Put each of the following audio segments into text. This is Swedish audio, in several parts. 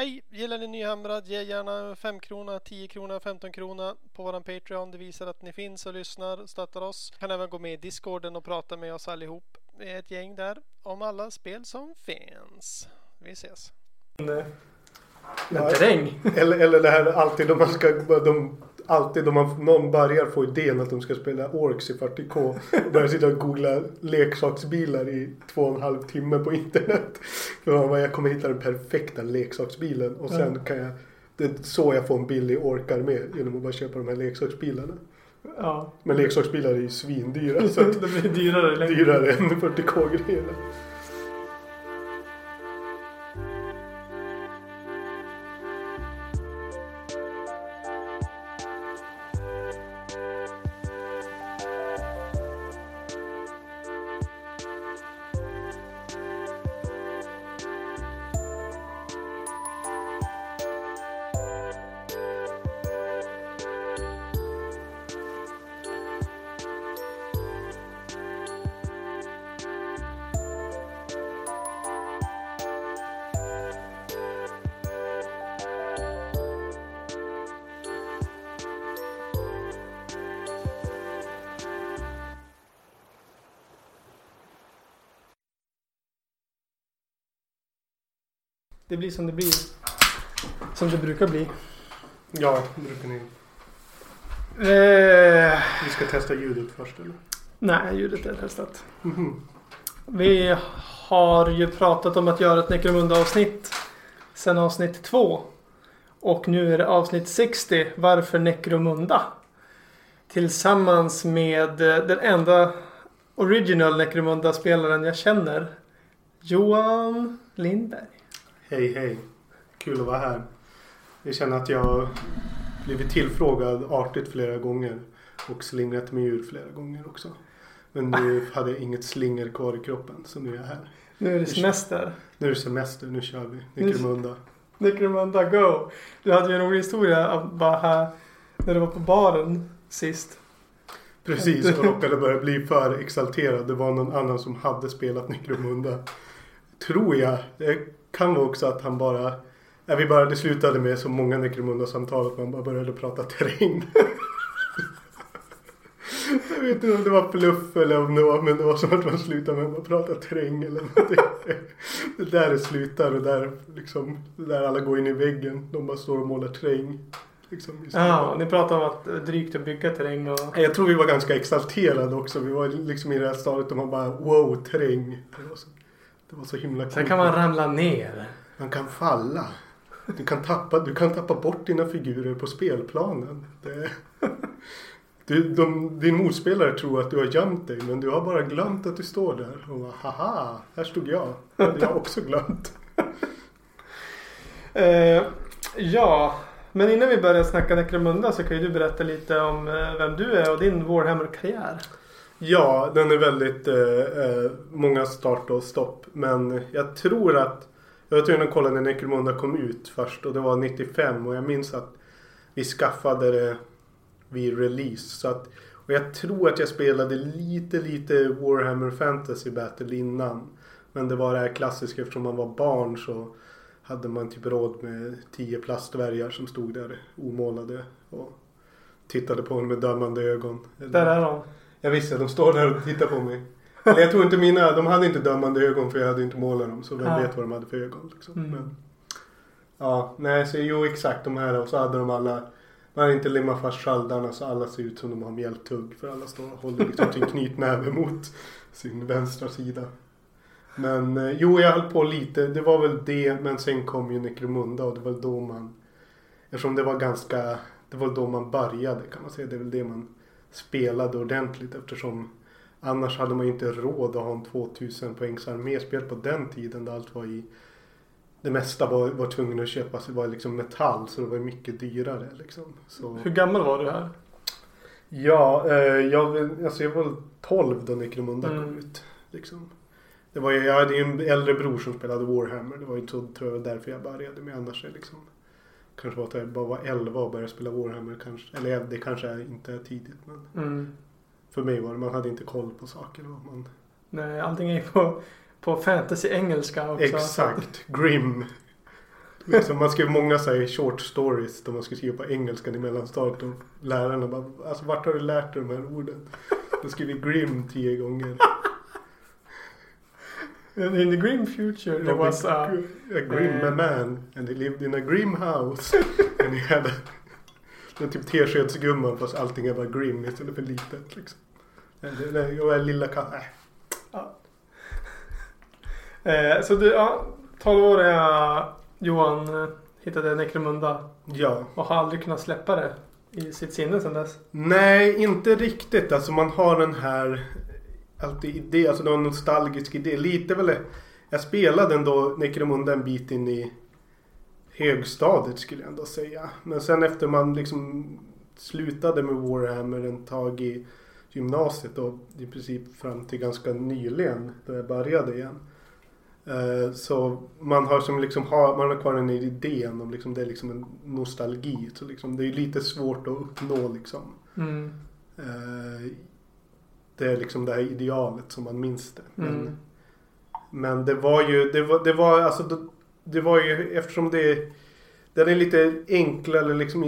Hej! Gillar ni Nyhamrad? Ge gärna 5 krona, 10 krona, 15 krona på våran Patreon. Det visar att ni finns och lyssnar och stöttar oss. Kan även gå med i Discorden och prata med oss allihop. Vi är ett gäng där om alla spel som finns. Vi ses! Men Ja. terräng. Eller, eller det här alltid de man ska, de, alltid om man, någon börjar få idén att de ska spela Orks i 40K och börjar sitta och googla leksaksbilar i två och en halv timme på internet. För man bara, jag kommer hitta den perfekta leksaksbilen och sen kan jag det är så jag får en billig orkarmé genom att bara köpa de här leksaksbilarna. Ja. Men leksaksbilar är ju svindyra så det blir dyrare längre. dyrare än 40K-grejerna. Blir som det blir. Som det brukar bli. Ja, brukar ni. Eh, Vi ska testa ljudet först eller? nej, ljudet är testat. Mhm. Vi har ju pratat om att göra ett Necromunda-avsnitt sen avsnitt två. Och nu är det avsnitt 60. Varför Necromunda? Tillsammans med eh, den enda original Necromunda-spelaren jag känner. Johan Lindberg. Hej hej. Kul att vara här. Jag känner att jag blivit tillfrågad artigt flera gånger. Och slingrat mig ur flera gånger också. Men nu hade jag inget slinger kvar i kroppen så nu är jag här. Nu är det semester. Nu är det semester, nu kör vi. Necromunda. Necromunda Go. Du hade ju en rolig historia av bara här när du var på baren sist. Precis, och råkade börja bli för exalterad. Det var någon annan som hade spelat Necromunda. Tror jag. Kan vara också att han bara... Ja, vi bara, det slutade med så många Necromunda-samtal att man bara började prata terräng. jag vet inte om det var fluff eller om det var, men det var som att man slutade med att prata terräng eller någonting. Det är där det slutar och där liksom, där alla går in i väggen. De bara står och målar terräng. Liksom, Ja, ni pratade om att drygt att bygga terräng och... jag tror vi var ganska exalterade också. Vi var liksom i det här stadiet där man bara wow, terräng. Det var så, det var så himla coolt. Sen kan man ramla ner. Man kan falla. Du kan tappa, du kan tappa bort dina figurer på spelplanen. Det, du, de, din motspelare tror att du har gömt dig men du har bara glömt att du står där. Och bara, haha, här stod jag. Det hade jag också glömt. Eh, ja, men innan vi börjar snacka Necromunda så kan ju du berätta lite om eh, vem du är och din Warhammer-karriär. Ja, den är väldigt eh, eh, många start och stopp. Men jag tror att jag var tvungen att kolla när Necromunda kom ut först och det var 95 och jag minns att vi skaffade det vid release. Så att, och jag tror att jag spelade lite, lite Warhammer Fantasy Battle innan. Men det var det här klassiska eftersom man var barn så hade man typ råd med tio plastdvärgar som stod där omålade och tittade på en med dömande ögon. Där är de. Jag visste, de står där och tittar på mig. Eller jag tror inte mina, de hade inte dömande ögon för jag hade inte målat dem. Så vem Ja. vet vad de hade för ögon. Liksom. Mm. Men, ja, nej så jo exakt de här och så hade de alla man hade inte limmat fast sköldarna så alla ser ut som de har mjälttugg. För alla står och håller liksom sin knytnäve mot sin vänstra sida. Men eh, jo, jag höll på lite. Det var väl det. Men sen kom ju Necromunda och det var då man... Eftersom det var ganska... Det var då man började kan man säga. Det är väl det man spelade ordentligt eftersom annars hade man ju inte råd att ha en 2000 poängs arméspel på den tiden då allt var i det mesta var, var tvungen att köpa så det var liksom metall så det var mycket dyrare liksom. Så, Hur gammal var du här? ja, eh, jag, alltså jag var 12 då Necromunda kom Mm. ut. Liksom. Det var, jag hade ju en äldre bror som spelade Warhammer. Det var ju tror jag därför jag började med annars är liksom Kanske var att jag bara var 11 och började spela Warhammer kanske. Eller det kanske är inte är tidigt men Mm. för mig var det, man hade inte koll på saker. Man, Nej, allting är på, på fantasy-engelska också. exakt, Grim. Liksom, man skrev många så här, short stories då man skulle skriva på engelska i mellanstadiet och lärarna bara Alltså vart har du lärt dig de här orden? Då skrev vi grim tio gånger. In the grim future there was a... a grim eh, man and he lived in a grim house. and he had a, är typ teskedsgumman fast allting är bara grim istället för litet liksom. Jag är lilla katten. Äh. Eh, så du, ja, 12-åriga Johan eh, hittade Necromunda Ja. och har aldrig kunnat släppa det i sitt sinne sedan dess. Nej, inte riktigt. Alltså man har den här alltid idé, alltså det var en nostalgisk idé. Lite väl. Jag spelade ändå Necromunda en bit in i högstadiet skulle jag ändå säga. Men sen efter man liksom slutade med Warhammer en tag i gymnasiet och i princip fram till ganska nyligen då jag började igen. Eh, Så man har som liksom har, man har kvar den idén om liksom det är liksom en nostalgi. Så liksom det är lite svårt att uppnå liksom. Mm. Det är liksom det här idealet som man minns det. Men, Mm. men det var ju, det var, det var alltså det, det var ju eftersom det den är lite enklare, liksom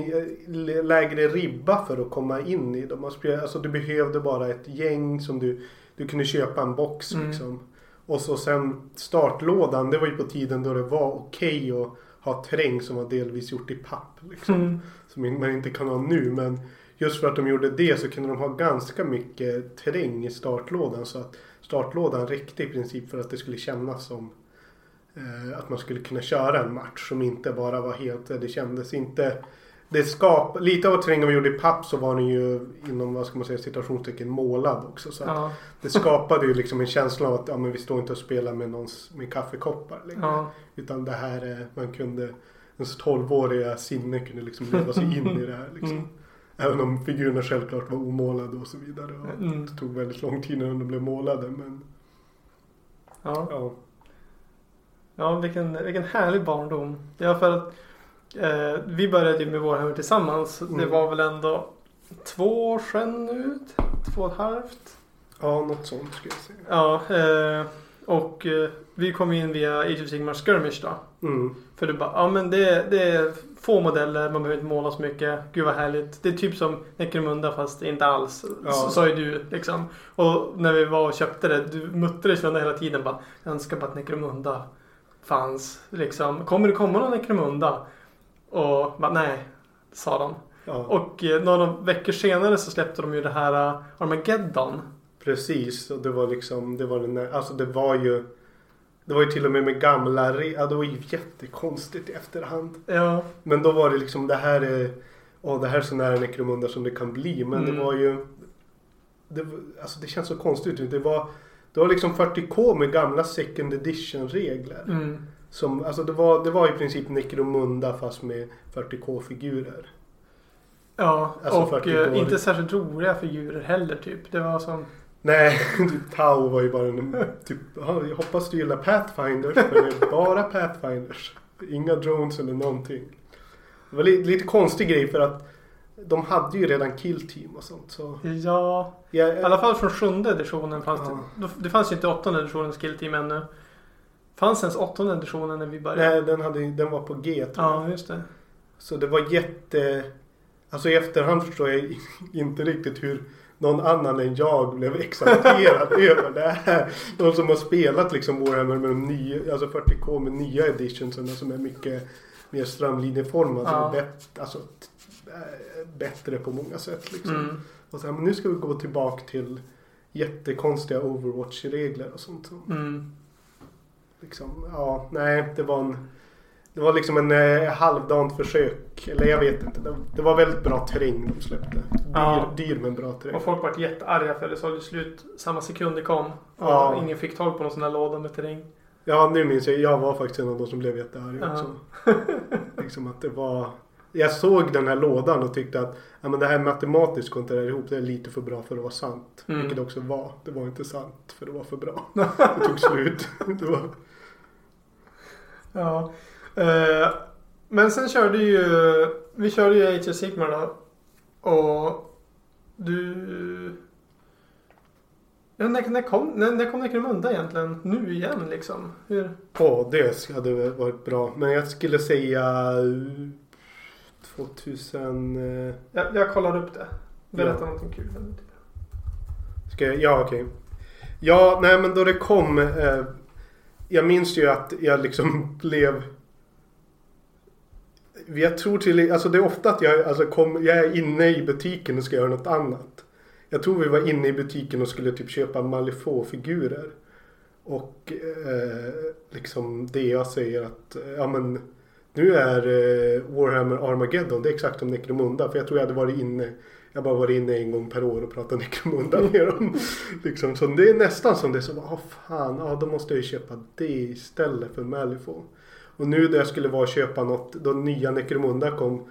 lägre ribba för att komma in i dem. Alltså du behövde bara ett gäng som du, du kunde köpa en box Mm. liksom. Och så sen startlådan, det var ju på tiden då det var okej att ha terräng som var delvis gjort i papp. Liksom Mm. som man inte kan ha nu. Men just för att de gjorde det så kunde de ha ganska mycket terräng i startlådan. Så att startlådan räckte i princip för att det skulle kännas som eh, att man skulle kunna köra en match som inte bara var helt, det kändes inte det skap, lite av terrängen vi gjorde i papp så var den ju inom vad ska man säga situationstecken målad också. Så Ja. det skapade ju liksom en känsla av att ja, men vi står inte och spelar med någons med kaffekoppar längre. Ja. Utan det här är, man kunde, ens 12-åriga sinne kunde liksom leva sig in i det här liksom. Mm. Även om figurerna självklart var omålade och så vidare. Och Mm. Det tog väldigt lång tid innan de blev målade men Ja. ja. Ja, vilken, vilken härlig barndom. Ja, för att eh, vi började ju med Warhammer tillsammans. Det Mm. var väl ändå två år sedan nu? Två och ett halvt? Ja, något sånt skulle jag säga. Ja, eh, och eh, vi kom in via Age of Sigmar Skirmish då. Mm. För du bara, ja men det, det är få modeller, man behöver inte måla så mycket. Gud vad härligt. Det är typ som Necromunda fast inte alls. Ja. Sa ju du liksom. Och när vi var och köpte det, du muttrades ju hela tiden bara, jag önskar bara att Necromunda fanns. Liksom, kommer det komma någon Necromunda? Och bara, nej, sa de. Ja, Och eh, några veckor senare så släppte de ju det här uh, Armageddon. Precis. Och det var liksom, det var den där, alltså det var ju det var ju till och med med gamla, ja det var ju jättekonstigt i efterhand. Ja. Men då var det liksom det här är, åh det här är så nära Necromunda som det kan bli. Men Mm. det var ju, det, alltså det känns så konstigt. Det var, det var liksom 40K med gamla second edition regler. Mm. Som, alltså det var, det var i princip Necromunda fast med 40K-figurer. Ja, Alltså och 40 eh, inte särskilt roliga figurer heller typ. Det var som... Nej, typ Tau var ju bara en typ, "Ja, jag hoppas du gillar Pathfinders. För det är bara Pathfinders. Inga drones eller någonting. Det var li, lite konstig grej för att de hade ju redan kill team och sånt. Så Ja, jag, i alla fall från sjunde editionen fanns Ja. det. Det fanns ju inte åttonde editionens skillteam ännu. Fanns ens åttonde editionen när vi började? Nej, den, hade, den var på G tror jag. Ja, just det. Så det var jätte... Alltså i efterhand förstår jag inte riktigt hur någon annan än jag blev exalterad över det här. De som har spelat liksom Warhammer med de nya, alltså 40K med nya editionsen som är mycket mer strömlinjeformade. Ja. Ja. Bet, alltså, äh, bättre på många sätt liksom. Mm. Och så här, men nu ska vi gå tillbaka till jättekonstiga Overwatch-regler och sånt. Mm. Liksom, ja, nej, det var en... Det var liksom en eh, halvdant försök. Eller jag vet inte. Det, det var väldigt bra terräng de släppte. Dyr, Ja. dyr men bra terräng. Och folk vart jättearga för det såg slut samma sekund det kom. Och Ja. ingen fick tag på någon sån här låda med terräng. Ja, nu minns jag. Jag var faktiskt en av de som blev jättearg Ja. också. liksom att det var... Jag såg den här lådan och tyckte att ja, men det här matematiskt går här ihop. Det är lite för bra för att vara sant. Mm. Vilket det också var. Det var inte sant för det var för bra. Det tog slut. Det var... Ja. Eh, men sen körde ju... Vi körde ju Age of Sigmar då. Och du... Ja, när, när, kom, när, när kom Necromunda egentligen? Nu igen liksom? Hur? Ja, det hade varit bra. Men jag skulle säga eh, 2000... eh, Jag, jag kollar upp det. Berätta Ja. någonting kul. Ska jag, ja, okej. Ja, nej men då det kom. Eh, jag minns ju att jag liksom blev... Jag tror till... Alltså det är ofta att jag, alltså kom, jag är inne i butiken och ska göra något annat. Jag tror vi var inne i butiken och skulle typ köpa Malifaux-figurer. Och eh, liksom det jag säger att eh, ja men nu är eh, Warhammer Armageddon, det är exakt som Necromunda. För jag tror jag hade varit inne, jag bara varit inne en gång per år och pratat Necromunda med dem. liksom, så det är nästan som det som, så, ja fan, ja då måste jag ju köpa det istället för Malifaux. Och nu när jag skulle vara och köpa något, då nya Necromunda kom.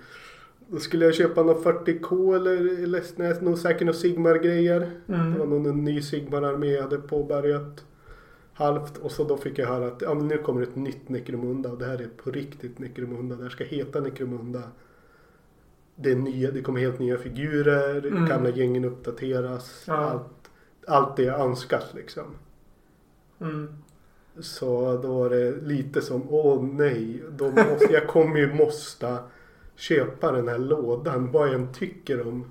Då skulle jag köpa något 40K eller, eller nej, nog säkert några Sigmar-grejer. Det var Mm. någon ny Sigmar-armé jag hade påbörjat. Halvt och så då fick jag höra att ja, men nu kommer ett nytt Necromunda och det här är på riktigt Necromunda. Det här ska heta Necromunda. Det, är nya, det kommer helt nya figurer, Mm. gamla gängen uppdateras. Ja. Allt, allt det jag önskat liksom. Mm. Så då var det lite som, åh nej, då måste, jag kommer ju måste köpa den här lådan vad jag än tycker om.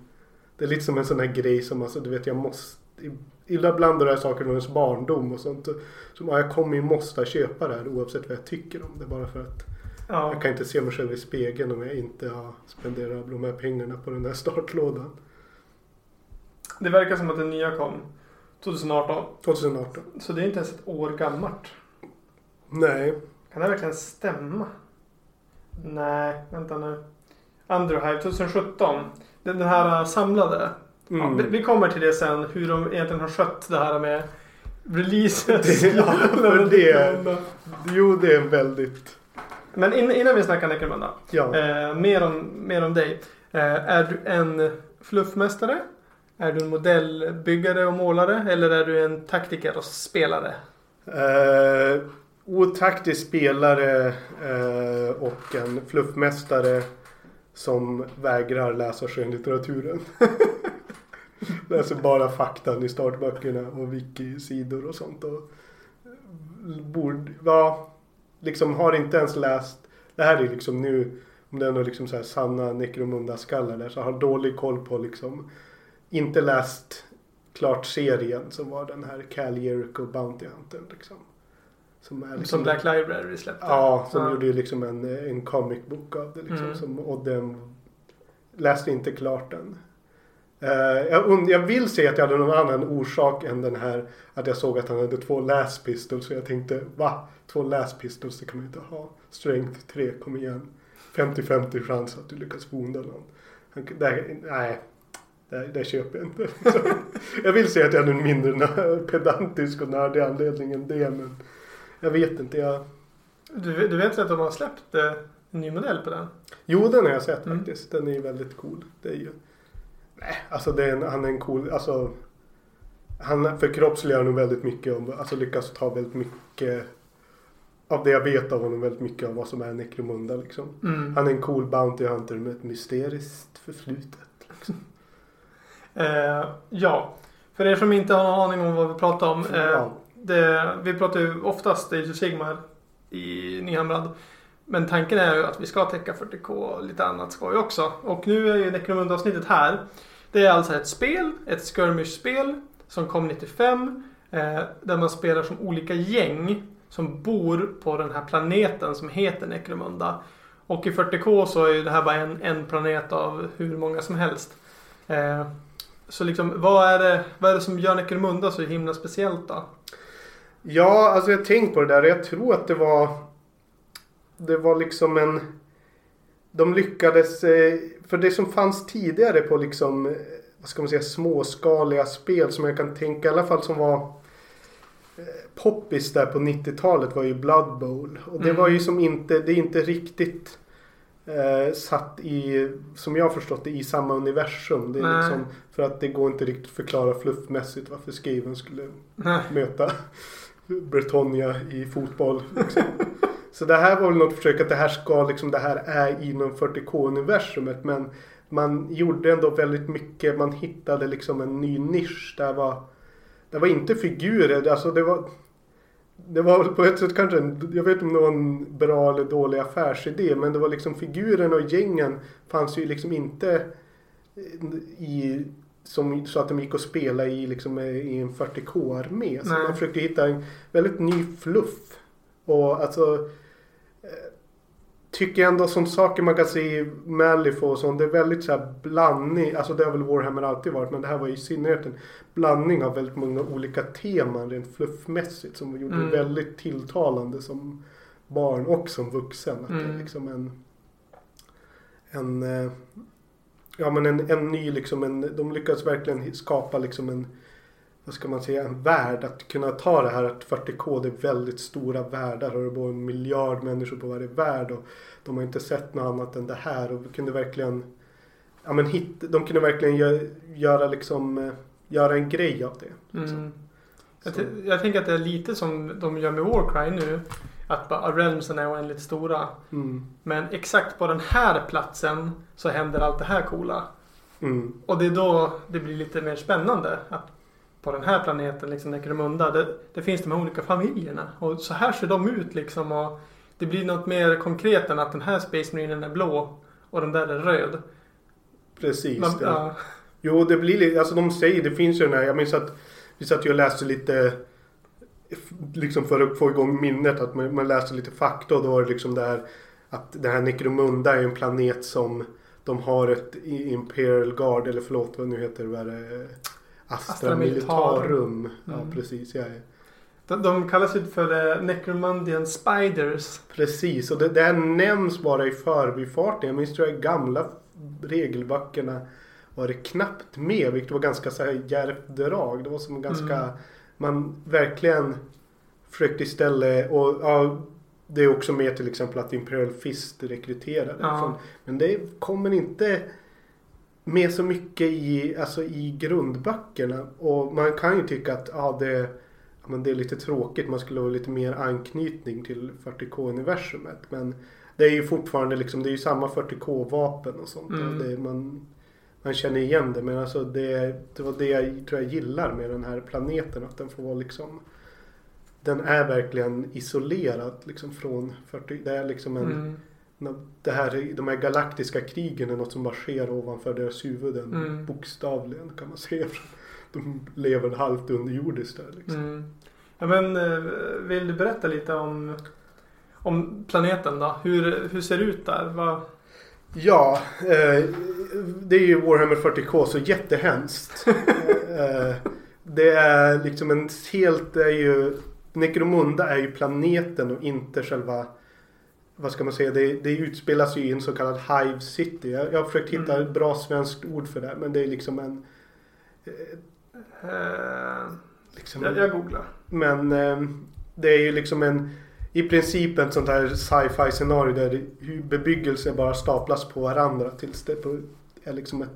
Det är lite som en sån här grej som alltså, du vet jag måste, ibland här saker från ens barndom och sånt. Som, ja, jag kommer ju måste köpa det här oavsett vad jag tycker om det bara för att Ja. jag kan inte se mig själv i spegeln om jag inte har spenderat de här pengarna på den här startlådan. Det verkar som att den nya kom 2018. 2018. Så det är inte ens ett år gammalt. Nej. Kan det verkligen stämma? Nej, vänta nu. Underhive 2017. Den, den här äh, samlade. Ja, Mm. vi, vi kommer till det sen. Hur de egentligen har skött det här med releases. Det- ja, för det- Jo, det är väldigt... Men in, innan vi snackar Necromunda. Ja. Eh, mer, om, mer om dig. Eh, är du en fluffmästare? Är du en modellbyggare och målare? Eller är du en taktiker och spelare? Eh, otaktisk spelare eh, och en fluffmästare som vägrar läsa skönlitteraturen. Läser bara faktan i startböckerna och wiki-sidor och sånt. Och borde, ja, liksom har inte ens läst. Det här är liksom nu, om det är några liksom så här sanna Necromunda-skallar där, så har dålig koll på liksom, inte läst klart serien som var den här Cal Jericho Bounty Hunter liksom. Som liksom, Som Black Library släppte. Ja, som Ja. gjorde liksom en, en comic book av det liksom. Mm. Som, och den läste inte klart den. Eh, jag, jag vill säga att jag hade någon annan orsak än den här att jag såg att han hade två last pistols. Så jag tänkte, va? Två last pistols, det kan man inte ha. Strength 3, kom igen. 50-50 chans att du lyckas bonda någon. Han, där, nej, det, det köper jag inte. Jag vill säga att jag hade en mindre pedantisk och nördig anledning än det. Men jag vet inte. Jag... Du, du vet att de har släppt eh, en ny modell på den? Jo, den har jag sett Mm. faktiskt. Den är ju väldigt cool. Det är ju... Nej, alltså är en, han är en cool... Alltså... Han förkroppsligar nog väldigt mycket om... Alltså lyckas ta väldigt mycket... Av det jag vet av honom väldigt mycket av vad som är Necromunda liksom. Mm. Han är en cool Bounty Hunter med ett mysteriskt förflutet. Eh, ja, för er som inte har någon aning om vad vi pratar om. Eh, det, vi pratar ju oftast of Sigmar i Nyhamrad. Men tanken är ju att vi ska täcka 40K och lite annat skoj också. Och nu är ju Necromunda-avsnittet här. Det är alltså ett spel, ett skirmish-spel som kom 95. Eh, där man spelar som olika gäng som bor på den här planeten som heter Necromunda. Och i 40K så är ju det här bara en, en planet av hur många som helst. Eh, så liksom, vad är, det, vad är det som gör Necromunda så himla speciellt då? Ja, alltså jag har tänkt på det där. Jag tror att det var... Det var liksom en... De lyckades... eh, För det som fanns tidigare på liksom... eh, Vad ska man säga? Småskaliga spel som jag kan tänka i alla fall som var... eh, Poppis där på 90-talet var ju Blood Bowl. Och det Mm. var ju som inte... Det är inte riktigt... Eh, satt i, som jag har förstått det, i samma universum. Det är Nej. liksom, för att det går inte riktigt att förklara fluffmässigt varför Skaven skulle Nej. möta Bretonia i fotboll. Liksom. Så det här var väl något försök att det här ska liksom, det här är inom 40K-universumet. Men man gjorde ändå väldigt mycket, man hittade liksom en ny nisch. Där var, det var inte figurer, alltså det var det var på ett sätt kanske en, jag vet inte om det var en bra eller dålig affärsidé men det var liksom figurerna och gängen fanns ju liksom inte i som, så att de gick att spela i, liksom, i en 40k-armé. Så man försökte hitta en väldigt ny fluff. Och alltså Tycker ändå som saker man kan se i Malifaux och sånt. Det är väldigt så här blandning. Alltså det har väl Warhammer alltid varit. Men det här var i synnerhet en blandning av väldigt många olika teman rent fluffmässigt. Som gjorde Mm. det väldigt tilltalande som barn och som vuxen. Att det är Mm. liksom en en eh, Ja men en, en ny liksom en, de lyckas verkligen skapa liksom en vad ska man säga, en värld. Att kunna ta det här att 40K det är väldigt stora världar och det bor en miljard människor på varje värld. Och de har inte sett något annat än det här och kunde verkligen Ja men hit, de kunde verkligen gö, göra liksom eh, Göra en grej av det. Mm. Jag, jag tänker att det är lite som de gör med Warcry nu. Att bara realmsen är oändligt stora. Mm. Men exakt på den här platsen så händer allt det här coola. Mm. Och det är då det blir lite mer spännande. Att på den här planeten, liksom Necromunda, det, det finns de här olika familjerna. Och så här ser de ut liksom. Och det blir något mer konkret än att den här Space Marinen är blå och den där är röd. Precis. Man, det. ja, Jo, det blir lite, alltså de säger, det finns ju den här, jag minns att vi satt ju och läste lite Liksom för att få igång minnet att man, man läste lite fakta och då var det liksom det här Att den här Necromunda är en planet som De har ett Imperial Guard, eller förlåt vad nu heter det, det? Astra, Militarum. Ja Mm. precis, ja, ja. de, de kallas ju för eh, Necromundian Spiders. Precis, och det där nämns bara i förbifarten. Jag minns tror jag gamla regelböckerna var det knappt med, vilket var ganska så här djärvt drag. Det var som ganska, Mm. man verkligen försökte istället, och ja, det är också med till exempel att Imperial Fist rekryterade. Ja. Från, men det kommer inte med så mycket i, alltså i grundböckerna. Och man kan ju tycka att ja, det, men det är lite tråkigt. Man skulle ha lite mer anknytning till 40K-universumet. Men det är ju fortfarande liksom, det är ju samma 40K-vapen och sånt. Mm. Och det, man, man känner igen det. Men alltså det, det var det jag tror jag gillar med den här planeten. Att den får vara liksom den är verkligen isolerad liksom från 40. Det är liksom en Mm. Det här, de här galaktiska krigen är något som bara sker ovanför deras huvuden. Mm. Bokstavligen kan man säga. De lever halvt underjordiskt där liksom. Mm. Ja, men eh, vill du berätta lite om, om planeten då? Hur, hur ser det ut där? Vad, Ja, eh, det är ju Warhammer 40K så jättehemskt. eh, det är liksom en helt, det är ju Necromunda är ju planeten och inte själva vad ska man säga, det, det utspelas ju i en så kallad Hive City. Jag, jag har försökt hitta Mm. ett bra svenskt ord för det. Men det är liksom en... eh, Liksom jag, jag googlar. Men eh, det är ju liksom en i princip ett sånt här sci-fi scenario där bebyggelse bara staplas på varandra tills det är liksom ett,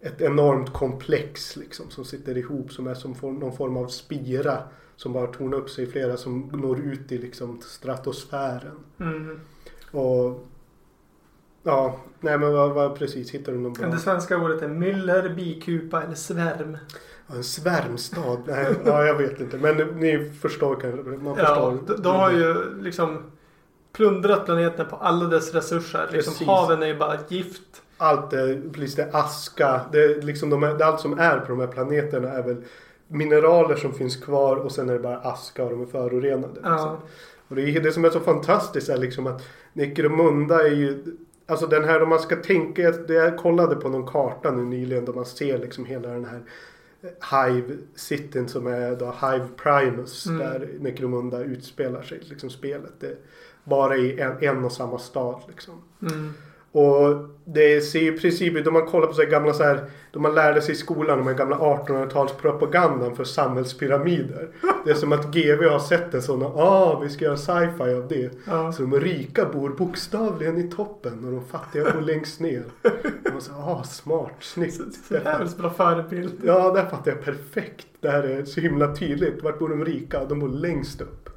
ett enormt komplex liksom som sitter ihop som är som någon form av spira som bara tornar upp sig i flera som når ut i liksom stratosfären. Mm. Och ja, nej men vad, vad precis hittar du någon bra? Det svenska ordet är myller, bikupa eller svärm. Ja, En svärmstad? Nej, ja, jag vet inte. Men ni förstår kanske. Man Ja, förstår. de, de har ju liksom plundrat planeten på alla dess resurser. Liksom, haven är ju bara gift. Allt är, precis det är aska. Det är liksom de det är allt som är på de här planeterna är väl mineraler som finns kvar och sen är det bara aska och de är förorenade. Liksom. Ja. Och det, det som är så fantastiskt är liksom att Necromunda är ju Alltså den här, om man ska tänka, det jag kollade på någon karta nu nyligen där man ser liksom hela den här Hive Cityn som är då Hive Primus Mm. där Necromunda utspelar sig, liksom spelet. Det bara i en, en och samma stad liksom. Mm. Och det ser ju i princip ut, om man kollar på så här gamla så här, de man lärde sig i skolan, de här gamla 1800-talspropagandan för samhällspyramider. Det är som att GV har sett en sån, ah vi ska göra sci-fi av det. Ja. Så de rika bor bokstavligen i toppen och de fattiga bor längst ner. Och man säger, ah smart, snyggt. Så, så det är väl så bra förebild. Ja, där fattar jag perfekt. Det här är så himla tydligt. Vart bor de rika? De bor längst upp.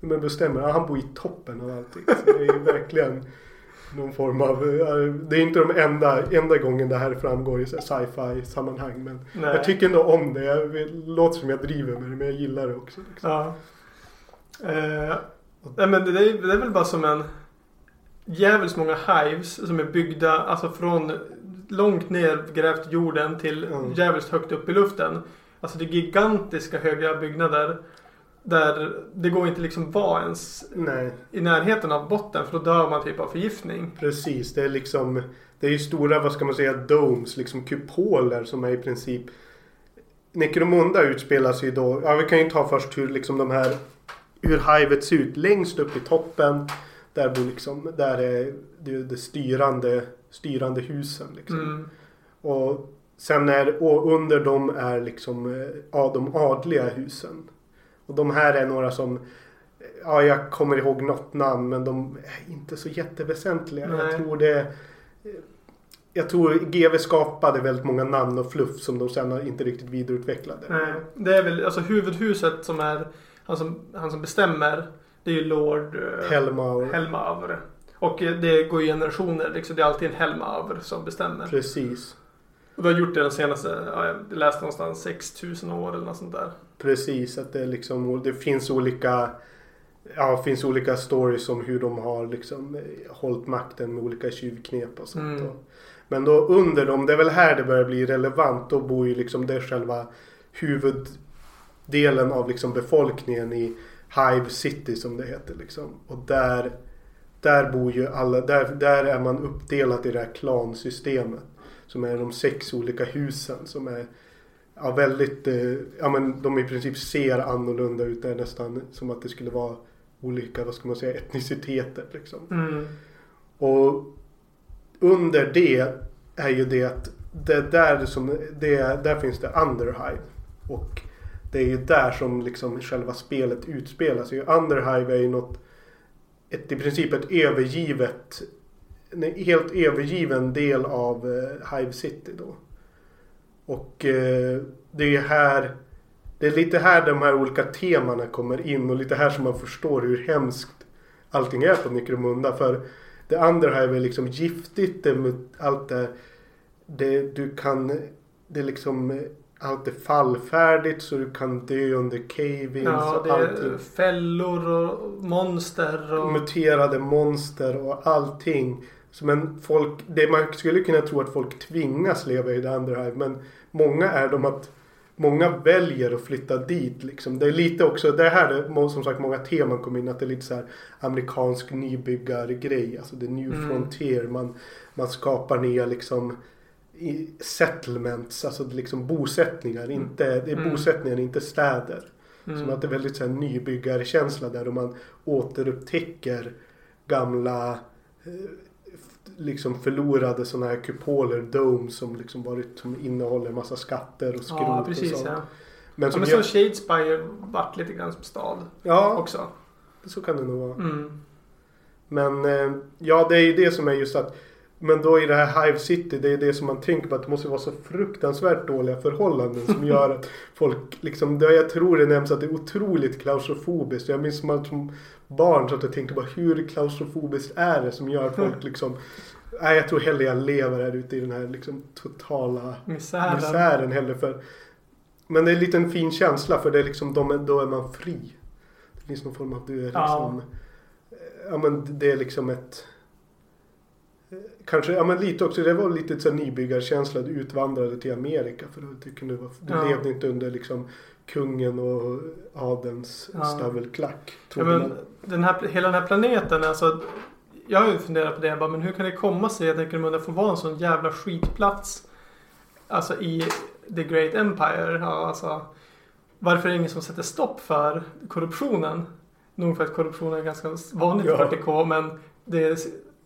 Men bestämmer, ja, han bor i toppen av allting. Så det är ju verkligen någon form av... eh, Det är inte de enda, enda gången det här framgår i sci-fi sammanhang. Men Nej. jag tycker ändå om det. Jag, det låter som jag driver med det men jag gillar det också. Liksom. Ja. Eh, men det, är, det är väl bara som en jävligt många hives som är byggda alltså från långt ner grävt i jorden till Mm. jävligt högt upp i luften. Alltså det är gigantiska höga byggnader. Där det går inte liksom vara ens Nej, i närheten av botten för då dör man typ av förgiftning. precis. Det är liksom... Det är ju stora, vad ska man säga, domes, liksom kupoler som är i princip... Necromunda utspelas ju då... Ja, vi kan ju ta först hur liksom de här... Hur hivet ser ut. Längst upp i toppen. Där bor liksom... Där är det, det styrande, styrande husen liksom. Mm. Och sen är... Och under dem är liksom... eh, Ja, de adliga husen. Och de här är några som... Ja, jag kommer ihåg något namn men de är inte så jätteväsentliga. Nej. Jag tror det... Jag tror GV skapade väldigt många namn och fluff som de sen inte riktigt vidareutvecklade. Nej, det är väl alltså huvudhuset som är han som, han som bestämmer. Det är ju Lord eh, Helmaur. Helmaur. Och eh, det går i generationer. Liksom. Det är alltid en Helmaur som bestämmer. Precis. Och du har gjort det de senaste, ja, jag läste någonstans 6000 år eller något sånt där. Precis, att det liksom... Det finns olika... Ja, finns olika stories om hur de har liksom eh, hållit makten med olika tjuvknep och sånt. Mm. Men då under dem, det är väl här det börjar bli relevant. Då bor ju liksom det själva huvuddelen av liksom befolkningen i Hive City som det heter liksom. Och där, där bor ju alla, där, där är man uppdelat i det här klansystemet. Som är de sex olika husen som är ja, väldigt, eh, ja men de i princip ser annorlunda ut. Det är nästan som att det skulle vara olika, vad ska man säga, etniciteter liksom. Mm. Och under det är ju det att det där, som, det, där finns det Underhive. Och det är ju där som liksom själva spelet utspelar sig. Underhive är ju något, ett, i princip ett övergivet, en helt övergiven del av eh, Hive City då. Och eh, det är här, det är lite här de här olika temana kommer in och lite här som man förstår hur hemskt allting är på Necromunda. För det andra här är liksom giftigt. Det, allt det, det du kan, det är liksom allt är fallfärdigt så du kan dö under cave-ins Ja, och det är allting. fällor och monster och... Muterade monster och allting. Men folk, det man skulle kunna tro att folk tvingas leva i det andra här. Men många är de att Många väljer att flytta dit liksom. Det är lite också, det här är som sagt många teman kommer in att det är lite så här amerikansk nybyggargrej. Alltså det är new Mm. frontier. Man, man skapar nya liksom settlements, alltså liksom bosättningar. Inte, det är Mm. bosättningar, inte städer. Mm. Som att det är väldigt så här nybyggarkänsla där och man återupptäcker gamla eh, liksom förlorade sådana här kupoler, domes som liksom varit som innehåller massa skatter och skrot Ja, och precis sånt. ja. Men ja som men gör, som Shadespire vart lite grann som stad ja, också. så kan det nog vara. Mm. Men eh, ja, det är ju det som är just att men då i det här Hive City, det är det som man tänker på att det måste vara så fruktansvärt dåliga förhållanden som gör att folk liksom, det, jag tror det nämns att det är otroligt klaustrofobiskt. Jag minns som att som barn så att jag tänkte bara hur klaustrofobiskt är det som gör att folk liksom Nej jag tror hellre jag lever här ute i den här liksom totala Misären. misären hellre för Men det är en liten fin känsla för det är liksom, de, då är man fri. Det finns någon form av, du är liksom Ja. Ja men det är liksom ett eh, Kanske, ja men lite också, det var lite så nybyggarkänsla. Du utvandrade till Amerika för du kunde du Ja. levde inte under liksom kungen och adelns Ja. stövelklack. Ja, men den här, hela den här planeten, alltså. Jag har ju funderat på det. Jag bara, men hur kan det komma sig att Necromunda får vara en sån jävla skitplats? Alltså i The Great Empire. Ja, alltså, varför är det ingen som sätter stopp för korruptionen? Nog för att korruption är ganska vanligt Ja. för 40K, men det är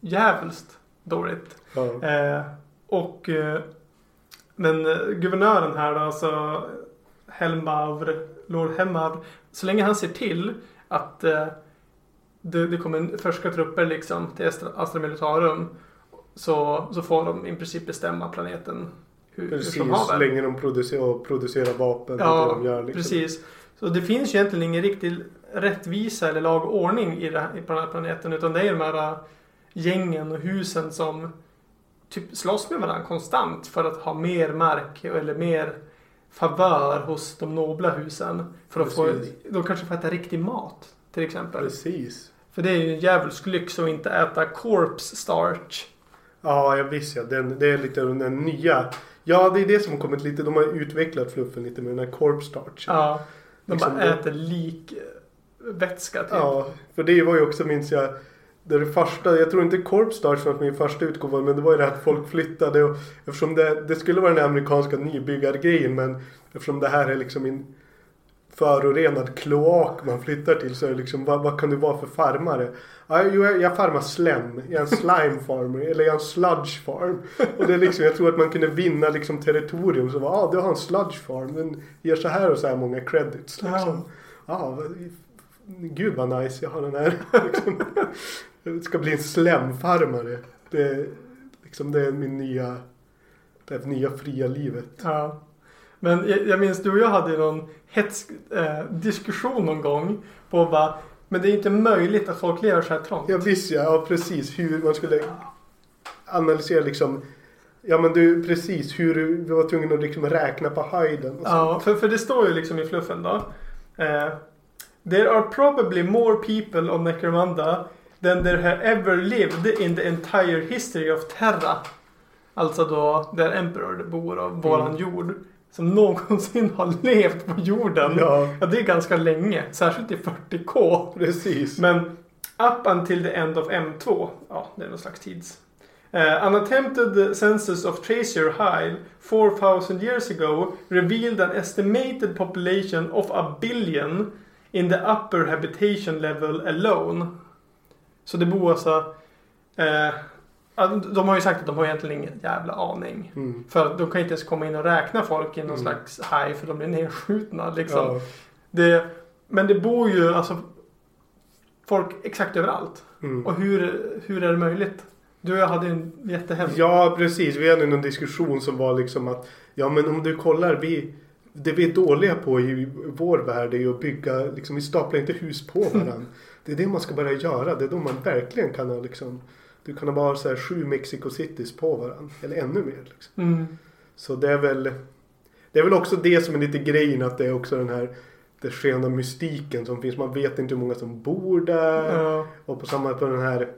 jävligt dåligt. Ja. Eh, och eh, men eh, guvernören här då, alltså Helmaur, Lord Helmaur. Så länge han ser till att eh, det, det kommer färska trupper liksom till Astra, Astra Militarum. Så, så får de i princip bestämma planeten hur, hur Precis, som så länge de producerar, producerar vapen. Ja, det de gör, liksom. precis. Så det finns ju egentligen ingen riktig rättvisa eller lag och ordning i det på den här planeten. Utan det är de här gängen och husen som typ slåss med varandra konstant för att ha mer mark eller mer favör hos de nobla husen. För att få, Precis. de kanske får äta riktig mat till exempel. Precis. För det är ju en djävulsk lyx att inte äta corpse starch. Ja, jag visst ja. Den, det är lite den nya. Ja, det är det som har kommit lite. De har utvecklat fluffen lite med den här corpse starch. Ja. De Liksom bara äter lik eh, vätska typ. Ja, för det var ju också minns jag. Det, är det första, jag tror inte Corpse Stars var min första utgåva men det var ju det här att folk flyttade och eftersom det, det skulle vara den amerikanska nybyggargrejen men eftersom det här är liksom en förorenad kloak man flyttar till så är det liksom vad, vad kan du vara för farmare? Ja, jo, jag, jag farmar slem, jag är en slime farmer eller jag är en sludge farm. Och det är liksom, jag tror att man kunde vinna liksom territorium så var ah, du har en sludge farm den ger så här och så här många credits liksom. Ja, vad- gud vad nice jag har den här. liksom, jag ska bli en slemfarmare. Det, är liksom, det är min nya, det här nya fria livet. Ja. Men jag, jag minns du och jag hade någon hetsk eh, diskussion någon gång på vad men det är inte möjligt att folk lever så här trångt. Jag visste ja, ja precis hur man skulle analysera liksom Ja men du precis hur du, du var tvungen att liksom räkna på höjden. Och. Ja, för, för det står ju liksom i fluffen då. Eh, there are probably more people on Necromunda than there have ever lived in the entire history of Terra. Alltså då där Emperor bor och våran Mm. jord. Som någonsin har levt på jorden. Ja. Ja, det är ganska länge. Särskilt i 40K. Precis. Men up until the end of M2. Ja, det är någon slags tids. Uh, an attempted census of Tracer Hive 4000 years ago revealed an estimated population of a billion in the upper habitation level alone. Så det bor alltså... eh, de har ju sagt att de har egentligen ingen jävla aning. Mm. För de kan inte ens komma in och räkna folk i någon Mm. slags hive för de blir nedskjutna liksom. Ja. Det, men det bor ju alltså folk exakt överallt. Mm. Och hur, hur är det möjligt? Du och jag hade en jättehemsk... Ja, precis. Vi hade någon diskussion som var liksom att ja, men om du kollar, vi, det vi är dåliga på i vår värld är ju att bygga, liksom, vi staplar inte hus på varandra. Det är det man ska börja göra. Det är då man verkligen kan ha liksom, du kan ha bara så här sju Mexico Cities på varandra. Eller ännu mer. Liksom. Mm. Så det är väl, det är väl också det som är lite grejen att det är också den här det skena mystiken som finns. Man vet inte hur många som bor där. Ja. Och på samma på den här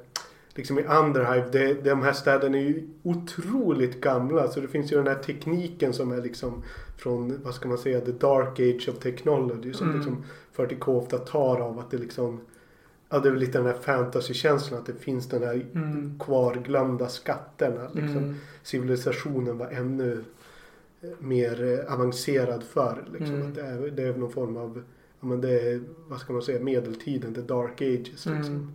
Liksom i Underhive, det, de här städerna är ju otroligt gamla. Så det finns ju den här tekniken som är liksom från, vad ska man säga, the dark age of technology. Som Mm. liksom 40K ofta tar av att det liksom Ja det är väl lite den här fantasy-känslan att det finns den här Mm. kvarglömda skatterna. Liksom. Mm. Civilisationen var ännu eh, mer eh, avancerad förr. Liksom. Mm. Att det, är, det är någon form av, ja men det är, vad ska man säga, medeltiden, the dark ages. Liksom.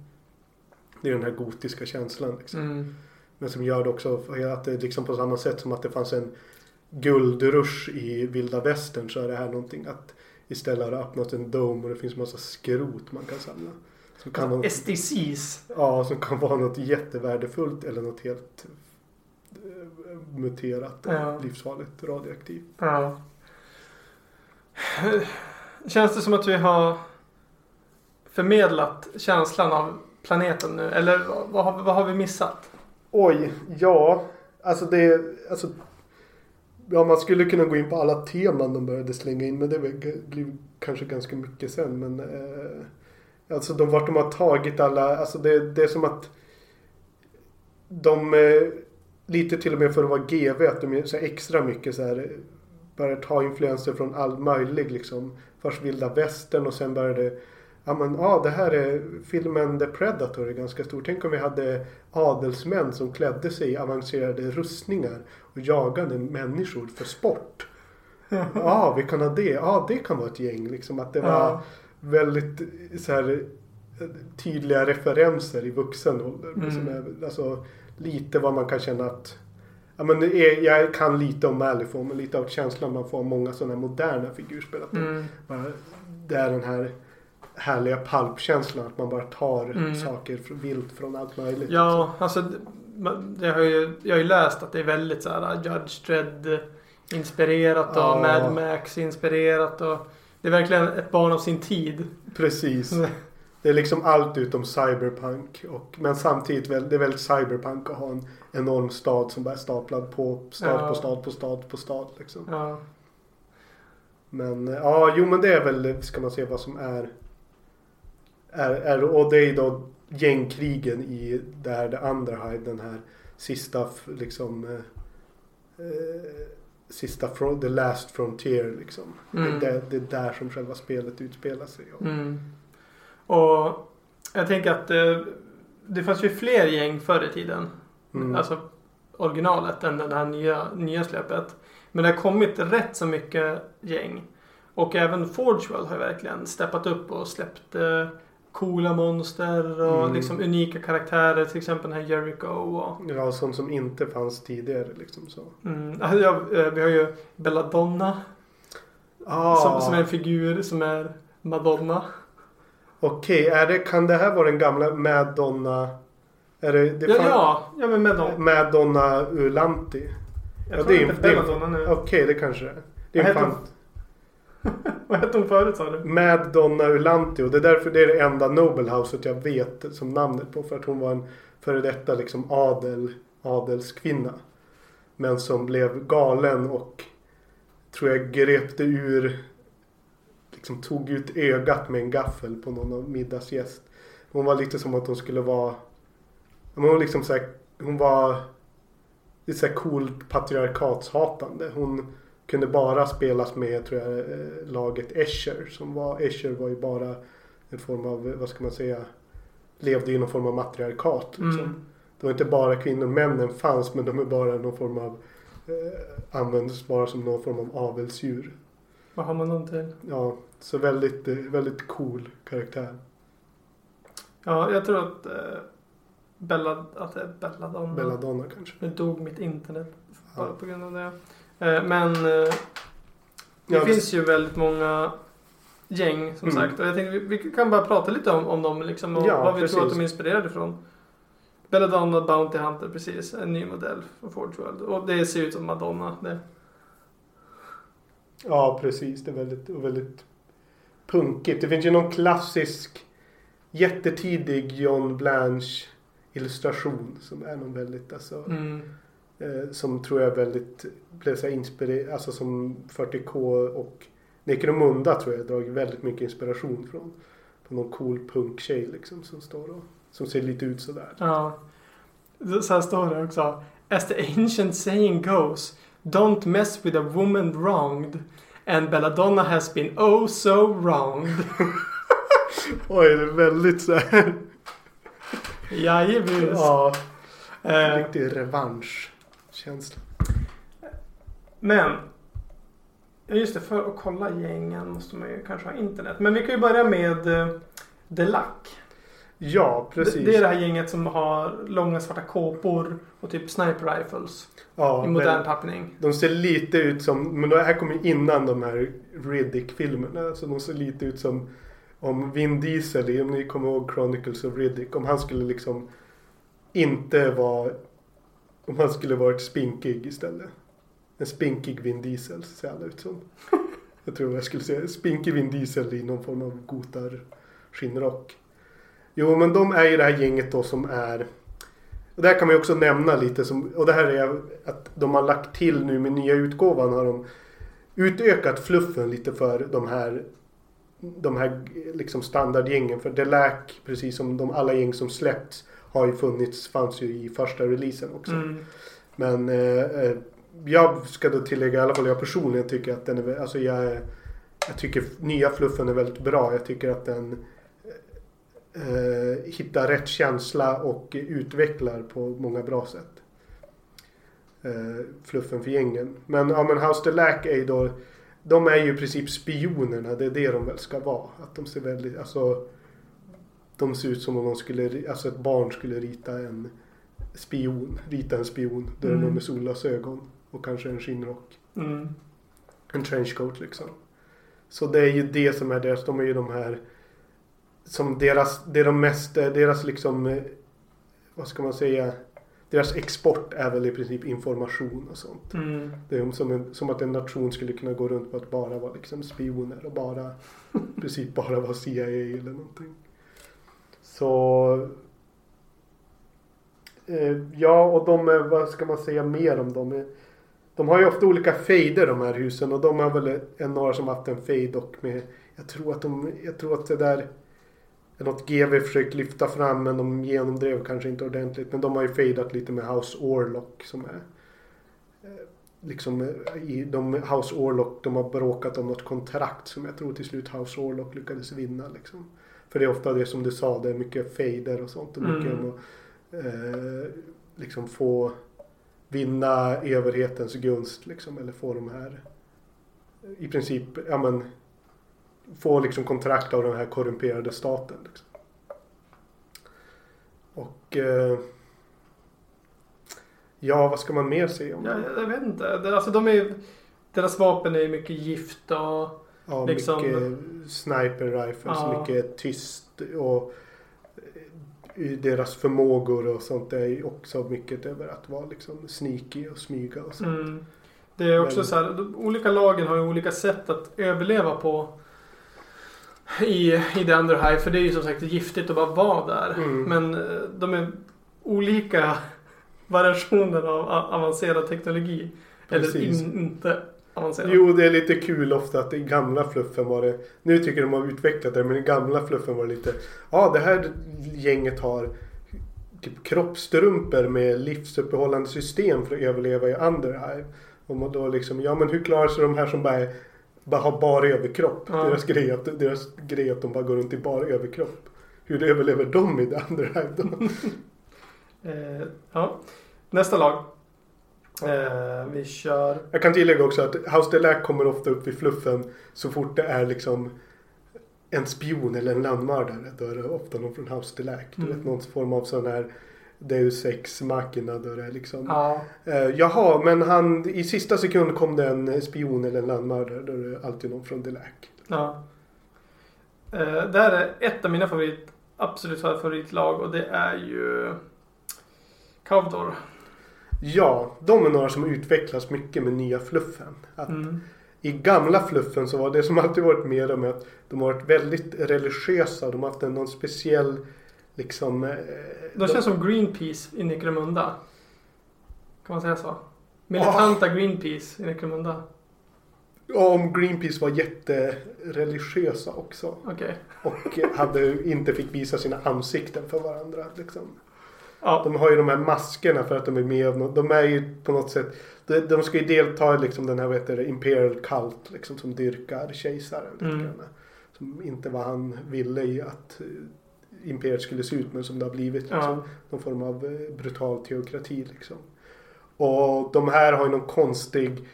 Det är den här gotiska känslan. Liksom. Mm. Men som gör det också att det liksom på samma sätt som att det fanns en guldrush i vilda västern så är det här någonting att istället har det öppnat en dome och det finns massa skrot man kan samla. Som kan, vara- SDCs. ja, som kan vara något jättevärdefullt eller något helt eh, muterat och Ja. livsfarligt radioaktivt. Ja. Känns det som att vi har förmedlat känslan av planeten nu? Eller vad- vad har, vad har vi missat? Oj, ja. Alltså det, alltså. Ja, man skulle kunna gå in på alla teman de började slänga in. Men det blir kanske ganska mycket sen. Men eh, alltså de, vart de har tagit alla, alltså det, det är som att de, eh, lite till och med för att vara GV, att de är så här extra mycket så här börjar ta influenser från all möjlig liksom. Först vilda västern och sen började Ja men ja, det här är filmen The Predator är ganska stor. Tänk om vi hade adelsmän som klädde sig i avancerade rustningar och jagade människor för sport. Ja, vi kan ha det. Ja, det kan vara ett gäng. Liksom att det var Ja. väldigt så här tydliga referenser i vuxen ålder. Mm. Som är, alltså, lite vad man kan känna att Ja, men är, jag kan lite om Malifaux men lite av känslan man får av många sådana moderna figurspel. Att Mm. det är den här härliga palpkänslan att man bara tar Mm. saker vilt från allt möjligt. Ja, alltså det- har, ju, jag har ju läst att det är väldigt så här Judge Dredd inspirerat och Ja. Mad Max inspirerat och det är verkligen ett barn av sin tid. Precis. Det är liksom allt utom cyberpunk. Och, men samtidigt väl, det är väldigt cyberpunk att ha en enorm stad som bara är staplad på stad Ja. på stad på stad på stad. Liksom. Ja. Men eh, ja, jo men det är väl, ska man se vad som är. Är, är och det är då gängkrigen i det här, det andra Hive, den här sista liksom. Eh, eh, sista, fro- the last frontier liksom. Mm. Det, är- det är där som själva spelet utspelar sig. Och, Mm. Och jag tänker att eh, det fanns ju fler gäng förr i tiden. Mm. Alltså originalet än det här nya, nya släppet. Men det har kommit rätt så mycket gäng. Och även Forgewell har ju verkligen steppat upp och släppt eh, coola monster och Mm. liksom unika karaktärer. Till exempel den här Jericho och... Ja, sånt som inte fanns tidigare liksom så. Mm, alltså, ja, eh, vi har ju Belladonna Ah, som, som är en figur som är Madonna. Okej, är det, kan det här vara den gamla Madonna? Är det, det Ja, fan- ja, ja men Madonna. Madonna Ulanti? Jag Ja, tror det är- inte det är- Belladonna nu. Okej, det kanske det är. Det är Vad fan Vad hette hon förut sa du? Madonna Ulanti och det är därför det är det enda Noble Houset jag vet som namnet på. För att hon var en före detta liksom adel, adelskvinna. Men som blev galen och tror jag grepte ur liksom tog ut ögat med en gaffel på någon av middagsgäst. Hon var lite som att hon skulle vara men hon var liksom så här, hon var lite så här coolt patriarkatshatande. Hon kunde bara spelas med tror jag eh, laget Escher som var Escher var ju bara en form av vad ska man säga levde i någon form av matriarkat. Liksom. Mm. Det var inte bara kvinnor, männen fanns men de är bara någon form av eh, användes bara som någon form av avelsdjur. Vad har man dem till? Ja, så väldigt, eh, väldigt cool karaktär. Ja, jag tror att eh, Bella, att det är Belladonna. Belladonna kanske. Nu dog mitt internet bara Ja. på grund av det. Eh, men eh, det Ja, finns ju väldigt många gäng som Mm. sagt. Och jag tänkte vi, vi kan bara prata lite om, om dem liksom. Och Ja, vad vi tror att precis. de är inspirerade ifrån. Belladonna Bounty Hunter, precis. En ny modell från Forge World. Och det ser ut som Madonna. Det. Ja, precis. Det är väldigt, väldigt punkigt. Det finns ju någon klassisk jättetidig John Blanche illustration som är någon väldigt alltså Mm. Eh, som tror jag väldigt blev så inspirerad alltså som 40K och Necromunda tror jag dragit väldigt mycket inspiration från. På någon cool punktjej liksom som står och som ser lite ut sådär. Ja. Så här står det också. As the ancient saying goes. Don't mess with a woman wronged. And Belladonna has been oh so wronged. Oj, det är väldigt så här. Jajebus. ja, Eh, riktig revanschkänsla. men. ja, Just det, för att kolla gängen måste man ju kanske ha internet. Men vi kan ju börja med eh, The Luck. Ja, precis. Det, är det här gänget som har långa svarta kåpor och typ sniper rifles. ja, I modern tappning. De ser lite ut som, men det här kommer ju innan de här Riddick-filmerna. Så de ser lite ut som om Vin Diesel, om ni kommer ihåg Chronicles of Riddick. Om han skulle liksom inte vara, om han skulle varit spinkig istället. En spinkig Vin Diesel ser alla ut som. Jag tror jag skulle säga spinkig Vin Diesel i någon form av gotar skinnrock. Jo men de är ju det här gänget då som är och där kan man ju också nämna lite som, och det här är att de har lagt till nu med nya utgåvan har de utökat fluffen lite för de här de här liksom standardgängen. För det läk precis som de alla gäng som släppts, har ju funnits, fanns ju i första releasen också. Mm. Men eh, eh, jag ska då tillägga, i alla fall jag personligen tycker att den är, alltså jag, jag tycker nya fluffen är väldigt bra. Jag tycker att den eh, hittar rätt känsla och utvecklar på många bra sätt. Eh, fluffen för gängen. Men, ja, men House the Lack är ju då, de är ju i princip spionerna. Det är det de väl ska vara. Att de ser väldigt, alltså de ser ut som om de skulle, alltså ett barn skulle rita en spion, rita en spion. Där Mm. mm. med solglasögon och kanske en skinnrock. Mm. En trenchcoat liksom. Så det är ju det som är deras, de är ju de här som deras, det är de mest, deras liksom, eh, vad ska man säga, deras export är väl i princip information och sånt. Mm. Det är som, en, som att en nation skulle kunna gå runt på att bara vara liksom spioner och bara, i princip bara vara CIA eller någonting. Så... Eh, ja, och de är, vad ska man säga mer om dem? Eh, de har ju ofta olika fejder de här husen och de har väl en några som haft en fejd och med... Jag tror att de, jag tror att det där är något GV försökt lyfta fram men de genomdrev kanske inte ordentligt. Men de har ju fejdat lite med House Orlock som är eh, liksom i de House Orlock de har bråkat om något kontrakt som jag tror till slut House Orlock lyckades vinna liksom. För det är ofta det som du sa, det är mycket fejder och sånt och mycket Mm. om att eh, liksom få vinna överhetens gunst liksom eller få de här i princip, ja men få liksom kontrakt av den här korrumperade staten. Liksom. Och eh, ja, vad ska man mer säga om Ja, jag, vet inte. Alltså de är Deras vapen är mycket gift och... Ja, liksom- mycket sniper rifles, Ja. mycket tyst och eh, deras förmågor och sånt är också mycket över att vara liksom sneaky och smyga och så. Mm, det är också Men- så här, de olika lagen har ju olika sätt att överleva på. I, i The Underhive. För det är ju som sagt giftigt att bara vara där. Mm. Men eh, de är olika variationer av avancerad teknologi. Precis. Eller in, inte avancerad. Jo, det är lite kul ofta att i gamla fluffen var det, nu tycker de har utvecklat det, men i gamla fluffen var det lite, ja det här gänget har typ kroppstrumpor med livsuppehållande system för att överleva i Underhive. Och man då liksom, ja men hur klarar sig de här som bara, bara har bara överkropp? Ja. Deras, grej att, deras grej att de bara går runt i bara överkropp. Hur överlever de i The Underhive då? Eh, ja. Nästa lag. Eh, vi kör... Jag kan tillägga också att House Delac kommer ofta upp i fluffen så fort det är liksom en spion eller en landmördare. Då är det ofta någon från House Delac. Du Mm. vet någon form av sån här Deus Ex Machina. Då det är liksom. Ja. Eh, jaha, men han i sista sekund kom det en spion eller en landmördare. Då är det alltid någon från Delac. Ja. Eh, det här är ett av mina favorit, absolut favoritlag och det är ju Kavdor. Ja, de är några som har utvecklats mycket med nya fluffen. Att Mm. I gamla fluffen så var det som alltid varit med dem att de har varit väldigt religiösa. De har haft en någon speciell liksom... eh, De känns som Greenpeace i Necromunda. Kan man säga så? Militanta Greenpeace i Necromunda. Ja, om Greenpeace var jättereligiösa också. Okej. Och hade, inte fick visa sina ansikten för varandra. Liksom. Ja. De har ju de här maskerna för att de är med. De är ju på något sätt. De, de ska ju delta i liksom den här vad heter det, Imperial Cult. Liksom, som dyrkar kejsaren. Mm. grann. Som inte vad han ville i att eh, imperiet skulle se ut. Men som det har blivit. Liksom. Ja. Någon form av eh, brutal teokrati liksom. Och de här har ju någon konstig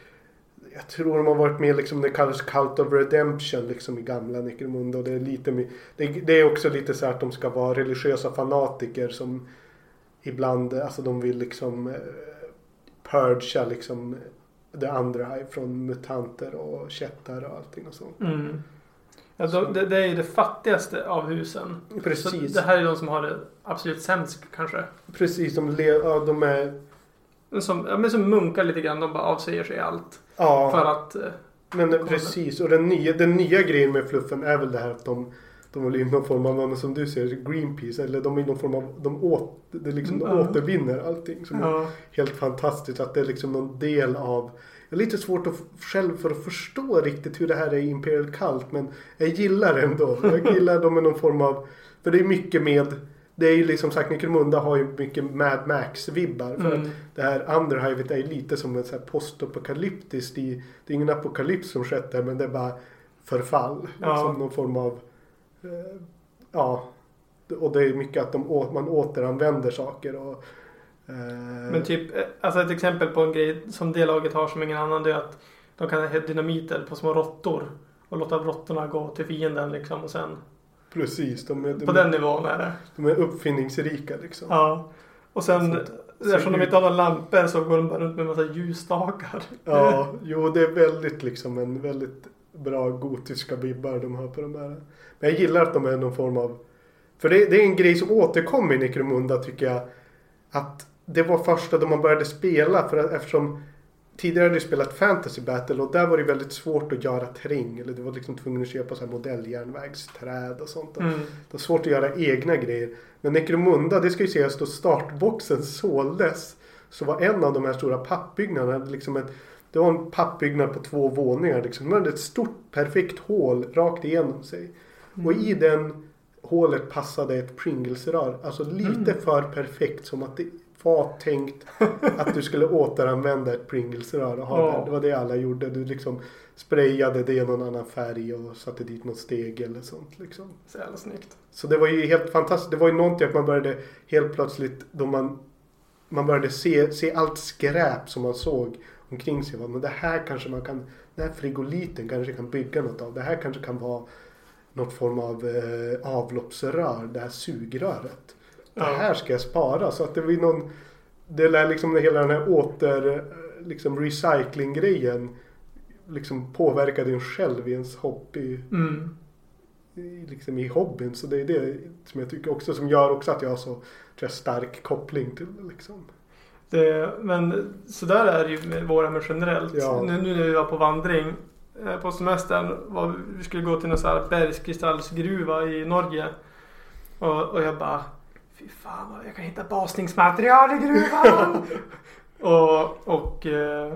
jag tror de har varit med liksom det kallas Cult of Redemption liksom i gamla Necromunda. Och det är lite det är också lite så här att de ska vara religiösa fanatiker som ibland, alltså de vill liksom eh, purga liksom det andra från mutanter och kättar och allting och sånt. Mm. Ja, de, det, det är ju det fattigaste av husen. Så Precis. det här är de som har det absolut sämst kanske. Precis, de, le, ja, de är... Som, ja, men som munkar lite grann. De bara avsäger sig allt. Ja. För att... eh, Men precis, och den nya, den nya grejen med fluffen är väl det här att de de är någon form av, som du säger, Greenpeace. Eller de är någon form av, de, åt, det är liksom, de Ja. återvinner allting. Som är ja. helt fantastiskt. Att det är liksom någon del av, jag är lite svårt att själv för att förstå riktigt hur det här är i Imperial Cult. Men jag gillar det ändå. Jag gillar dem med någon form av, för det är mycket med, det är ju liksom sagt, Necromunda har ju mycket Mad Max-vibbar. För att Mm. det här Underhivet är ju lite som ett postapokalyptiskt. i- Det är ingen apokalyps som skett där men det är bara förfall. Ja. Som någon form av... Ja. Och det är mycket att de, man återanvänder saker. Och, eh, Men typ, eh, alltså ett exempel på en grej som det laget har som ingen annan det är att de kan ha dynamiter på små råttor. Och låta råttorna gå till fienden liksom och sen Precis, de är, de, på den nivån är det. de är uppfinningsrika liksom. Ja. Och sen Sånt. eftersom de inte har några lampor så går de bara runt med en massa ljusstakar. Ja, jo det är väldigt liksom en väldigt bra gotiska vibbar de har på de här. Men jag gillar att de är någon form av... För det, det är en grej som återkommer i Necromunda tycker jag. Att det var första då man började spela för att eftersom tidigare hade jag spelat Fantasy Battle och där var det väldigt svårt att göra terräng. Eller du var liksom tvungen att köpa så här modelljärnvägsträd och sånt. Mm. Det var svårt att göra egna grejer. Men Necromunda, det ska ju sägas då startboxen såldes. Så var en av de här stora pappbyggnaderna liksom ett, det var en pappbyggnad på två våningar. Liksom. Den hade ett stort perfekt hål rakt igenom sig. Och i den hålet passade ett Pringles-rör. Alltså lite för perfekt som att det var tänkt att du skulle återanvända ett Pringles-rör och ha Ja. det. Det var det alla gjorde. Du liksom sprayade det i någon annan färg och satte dit något steg eller sånt liksom. Så jävla snyggt. Så det var ju helt fantastiskt. Det var ju någonting att man började helt plötsligt då man man började se, se allt skräp som man såg omkring sig. Men det här kanske man kan, den här frigoliten kanske kan bygga något av. Det här kanske kan vara något form av eh, avloppsrör, det här sugröret. Det här ska jag spara. Så att det blir någon, det lär liksom hela den här åter, eh, liksom recycling-grejen liksom påverkade en själv i ens hobby Mm. i- liksom i hobbyn. Så det är det som jag tycker också som gör också att jag har så jag, stark koppling till det liksom. Det, men så där är det ju med våra med generellt. Ja. Nu, nu när vi var på vandring eh, på semestern. Var, vi skulle gå till någon sån här bergskristallsgruva i Norge. Och, och jag bara Fy fan vad jag kan hitta basningsmaterial i gruvan. och och eh,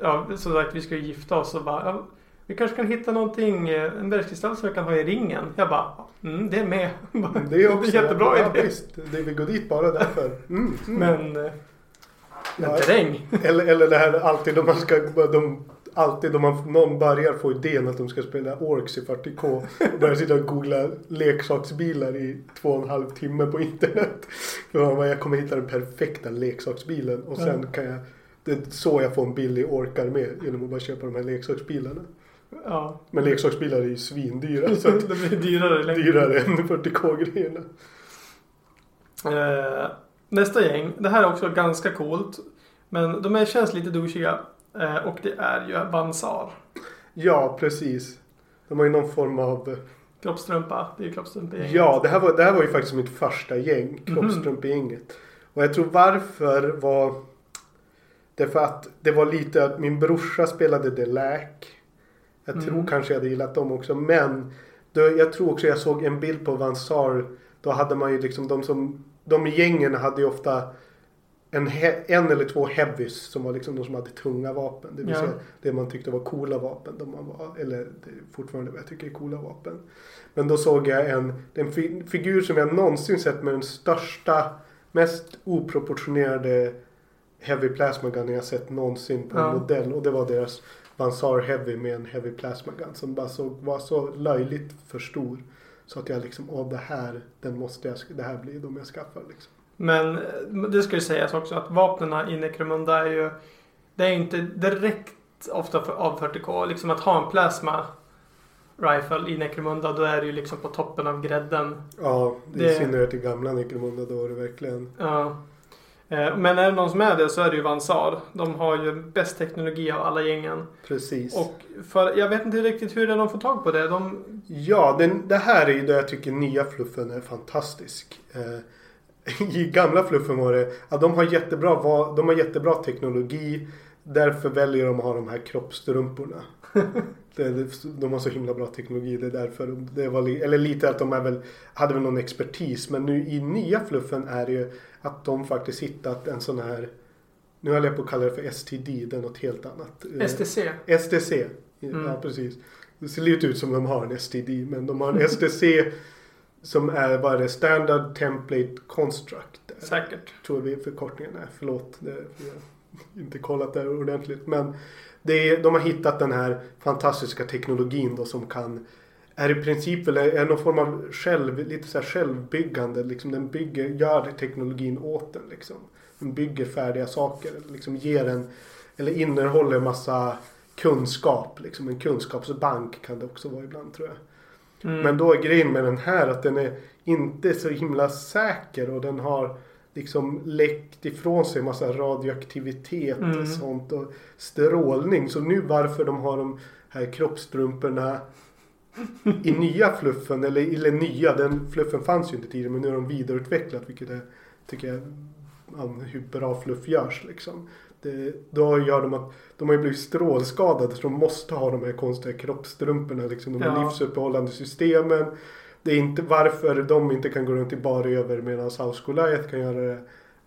ja, som sagt vi ska ju gifta oss och bara ja, vi kanske kan hitta någonting, eh, en bergskristall som jag kan ha i ringen. Jag bara, mm, det är med. Det är också jättebra ja, idé. Visst, det vill gå dit bara därför. Mm, mm. Men, Ja. terräng. Eller, eller det här alltid om man ska, de, alltid om man, någon börjar få idén att de ska spela Orks i 40K och börjar sitta och googla leksaksbilar i två och en halv timme på internet. För man bara, jag kommer hitta den perfekta leksaksbilen och sen kan jag, det är så jag får en billig orkar med genom att bara köpa de här leksaksbilarna. Ja. Men leksaksbilar är ju svindyra så det blir dyrare längre. dyrare än 40K-grejerna. Eh, nästa gäng. Det här är också ganska coolt. Men de är, känns lite douchiga. Eh, och det är ju Vansar. Ja, precis. De har ju någon form av Kroppstrumpa. Det är ju kroppstrumpegänget. Ja, det här, var, det här var ju faktiskt mitt första gäng. Mhm. Kroppstrumpegänget. Och jag tror varför var... Därför att det var lite att min brorsa spelade The Lack. Jag Mm. tror kanske jag hade gillat dem också. Men då, jag tror också jag såg en bild på Vansar. Då hade man ju liksom de som... De i gängen hade ju ofta en, en eller två heavies som var liksom de som hade tunga vapen. Det vill Ja. säga det man tyckte var coola vapen. De man var, eller det är fortfarande vad jag tycker är coola vapen. Men då såg jag en, en fi, figur som jag någonsin sett med den största, mest oproportionerade Heavy Plasma Gun jag sett någonsin på Ja. en modell. Och det var deras Vansar Heavy med en Heavy Plasma Gun. Som bara såg, var så löjligt för stor. Så att jag liksom, åh det här, den måste jag, det här blir de jag skaffar liksom. Men det ska ju sägas också att vapnen i Necromunda är ju... Det är inte direkt ofta för, av 40K. Liksom att ha en plasma rifle i Necromunda då är det ju liksom på toppen av grädden. Ja, Det- i synnerhet i gamla Necromunda då var det verkligen. Ja. Eh, Men är det någon som är det så är det ju Vansar. De har ju bäst teknologi av alla gängen. Precis. Och för, jag vet inte riktigt hur det är de får tag på det. De, Ja, den, det här är ju där jag tycker nya fluffen är fantastisk. Eh, I gamla fluffen var det att de har jättebra, de har jättebra teknologi. Därför väljer de att ha de här kroppstrumporna. det, de har så himla bra teknologi. Det är därför. de- Det var, eller lite att de är väl, hade väl någon expertis. Men nu i nya fluffen är det ju att de faktiskt hittat en sån här. Nu håller jag på att kalla det för STD. Det är något helt annat. Eh, STC. STC. Mm. Ja, precis. Det ser lite ut som de har en STD. Men de har en STC som är, vad är det? Standard Template Construct. Säkert. Tror vi förkortningen är. Förlåt. Det, jag har inte kollat det ordentligt. Men är, de har hittat den här fantastiska teknologin då som kan är i princip väl är någon form av själv, lite så självbyggande. Liksom den bygger, gör teknologin åt den liksom. Den bygger färdiga saker. Liksom ger en, eller innehåller massa kunskap. Liksom en kunskapsbank kan det också vara ibland tror jag. Mm. Men då är grejen med den här att den är inte så himla säker och den har liksom läckt ifrån sig massa radioaktivitet Mm. och sånt och strålning. Så nu varför de har de här kroppstrumporna i nya fluffen, eller, eller nya, den fluffen fanns ju inte tidigare men nu har de vidareutvecklat vilket jag tycker jag ja, hur bra fluff görs liksom. det, då gör de att de har ju blivit strålskadade så de måste ha de här konstiga kroppstrumporna. Liksom, de här Ja. livsuppehållande systemen. Det är inte varför de inte kan gå runt i bar över medan House Goliath kan göra det.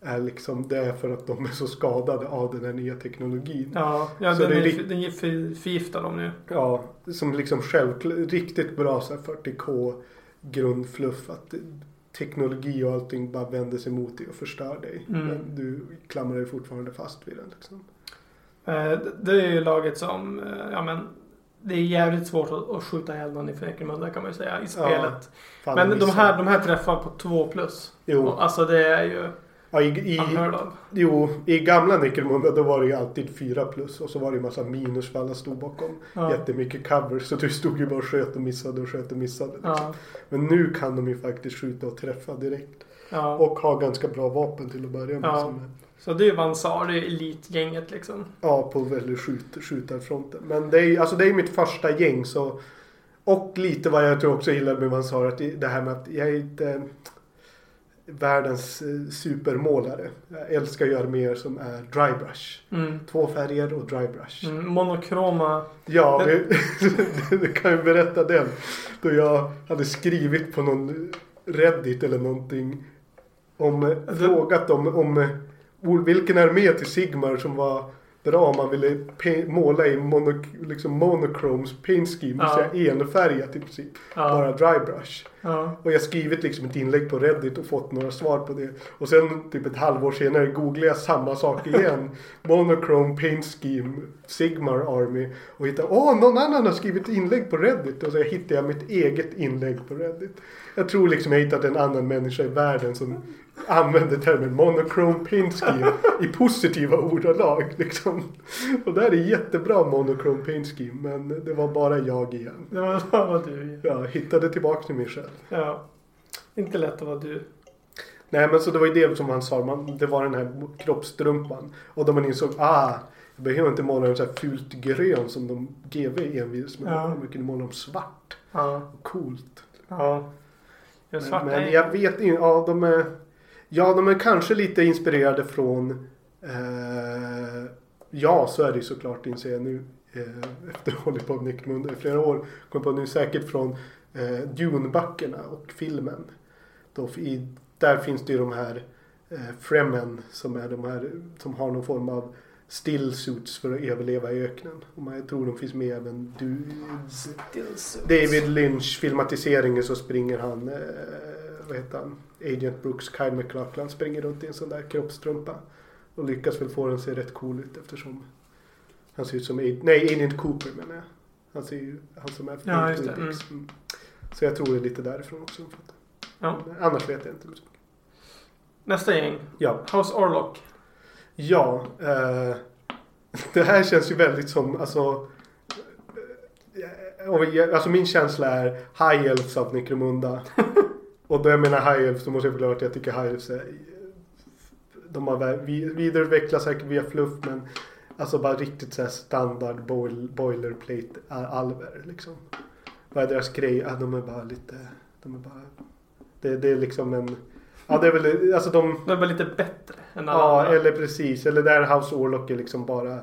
Är liksom, det är för att de är så skadade av den här nya teknologin. Ja, ja Så den, det är är, den är för, förgiftar dem nu. Ja, som liksom självklart, riktigt bra så här 40K grundfluff. Att teknologi och allting bara vänder sig mot dig och förstör dig. Mm. Men du klamrar dig fortfarande fast vid den liksom. Eh, det är ju laget som, eh, ja men det är jävligt svårt att, att skjuta ihjäl någon i Fräkemunda kan man ju säga i spelet. Fan, men de här, de här träffar på 2 plus. Jo, Och, Alltså det är ju ja, i, i, jo, i gamla Necromunda då var det ju alltid 4 plus och så var det ju massa minus för alla stod bakom Ja. jättemycket cover. Så du stod ju bara och sköt och missade och sköt och missade. Liksom. Ja, Men nu kan de ju faktiskt skjuta och träffa direkt. ja. Och ha ganska bra vapen till att börja med. Ja. Så det är ju Vansar, det är elitgänget liksom. Ja, på väldigt skjut, skjutarfronten. Men det är ju alltså det är mitt första gäng så. Och lite vad jag tror också gillade med Vansar. Att det här med att jag är inte världens eh, supermålare. Jag älskar göra mer som är dry brush. Mm. Två färger och dry brush. Mm. Monokroma. Ja, Det- det kan jag berätta den. Då jag hade skrivit på någon Reddit eller någonting. Om, Det- frågat om, om vilken armé till Sigmar som var bra om man ville måla i mono, liksom monochromes paint scheme. Ja. Det vill säga enfärgat i princip. Ja. Bara dry brush. Ja. Och jag skrivit liksom ett inlägg på Reddit och fått några svar på det. Och sen typ ett halvår senare googlade jag samma sak igen. Monochrome Paint Scheme Sigmar Army. Och hittade, åh någon annan har skrivit inlägg på Reddit. Och så hittade jag mitt eget inlägg på Reddit. Jag tror liksom jag hittat en annan människa i världen som använder termen monochrome paint scheme i positiva ordalag. Liksom. Och det här är jättebra monochrome paint scheme men det var bara jag igen. Det var, var du. Jag hittade tillbaka till mig själv. Ja. Inte lätt att vara du. Nej men så det var ju det som han sa. Man, det var den här kroppstrumpan. Och då man insåg ah. Jag behöver inte måla dem så här fult grön som de GV envis med. Ja. Man kunde måla dem svart. Ja. Coolt. Ja. Men, men jag vet inte. Ja de är. Ja de är kanske lite inspirerade från. Eh, ja så är det ju såklart inser jag nu. Eh, efter att ha hållit på med Necromunda i flera år. Kom på nu säkert från eh, Dune-backerna och filmen. Då, i, där finns det ju de här eh, Fremen som är de här som har någon form av stillsuits för att överleva i öknen. Och man, jag tror de finns med även du, David Lynch filmatiseringen så springer han, eh, vad heter han, Agent Brooks, Kyle MacLachlan springer runt i en sån där kroppstrumpa. Och lyckas väl få den att se rätt cool ut eftersom han ser ut som, nej Agent Cooper menar jag. Han ser ju, han som är från Ja. Twin Peaks. Mm. Så jag tror det är lite därifrån också. Ja. Annars vet jag inte. Nästa gäng. Ja, House Orlock. ja. Eh, det här känns ju väldigt som, alltså. eh, jag- Alltså min känsla är High Elves av Necromunda. och då jag menar High Elves så måste jag förklara att jag tycker High Elves är de har vä- vi- vidareutvecklats säkert via fluff men alltså bara riktigt så standard boil, boilerplate alver liksom. Vad är deras grej? Ja, de är bara lite, de är bara, det, det är liksom en, ja det är väl, alltså de De är bara lite bättre än alla Ja, andra. eller precis. Eller där House Orlock är liksom bara...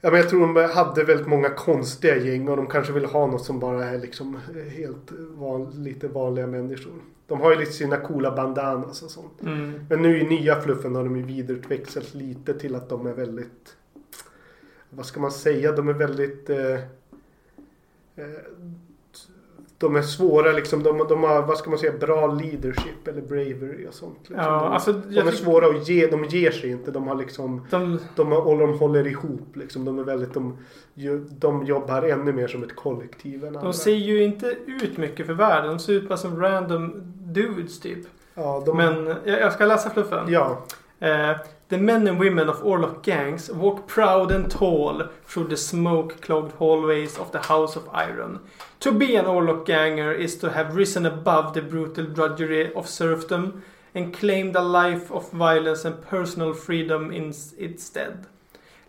Ja, men jag tror de hade väldigt många konstiga gäng och de kanske vill ha något som bara är liksom helt van, lite vanliga människor. De har ju lite sina coola bandanas och sånt. Mm. Men nu i nya fluffen har de ju vidareutvecklats lite till att de är väldigt... Vad ska man säga? De är väldigt... Eh, eh, de är svåra liksom. De, de har, vad ska man säga, bra leadership eller bravery och sånt. Liksom. Ja, de, alltså, de är svåra att ge. De ger sig inte. De har liksom... De, De, har, och de håller ihop liksom. De är väldigt... De, de jobbar ännu mer som ett kollektiv än andra. de ser ju inte ut mycket för världen. De ser ut bara som random dudes typ. Ja, de, Men jag, jag ska läsa fluffen. Ja. Eh, the men and women of Orlok gangs walk proud and tall through the smoke-clogged hallways of the House of Iron. To be an Orlok ganger is to have risen above the brutal drudgery of serfdom and claimed a life of violence and personal freedom in its stead.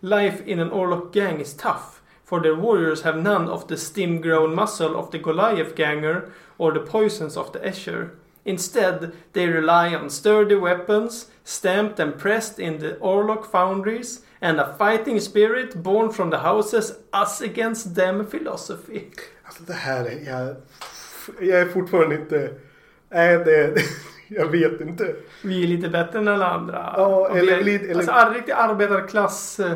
Life in an Orlok gang is tough, for their warriors have none of the stem-grown muscle of the Goliath ganger or the poisons of the Escher. Instead, they rely on sturdy weapons, stamped and pressed in the Orlok foundries, and a fighting spirit born from the houses us against them philosophy. Alltså det här är... Jag, jag är fortfarande inte... Nej, det... Jag vet inte. Vi är lite bättre än alla andra. Ja, Och vi eller- eller- Alltså riktig arbetarklass. eh,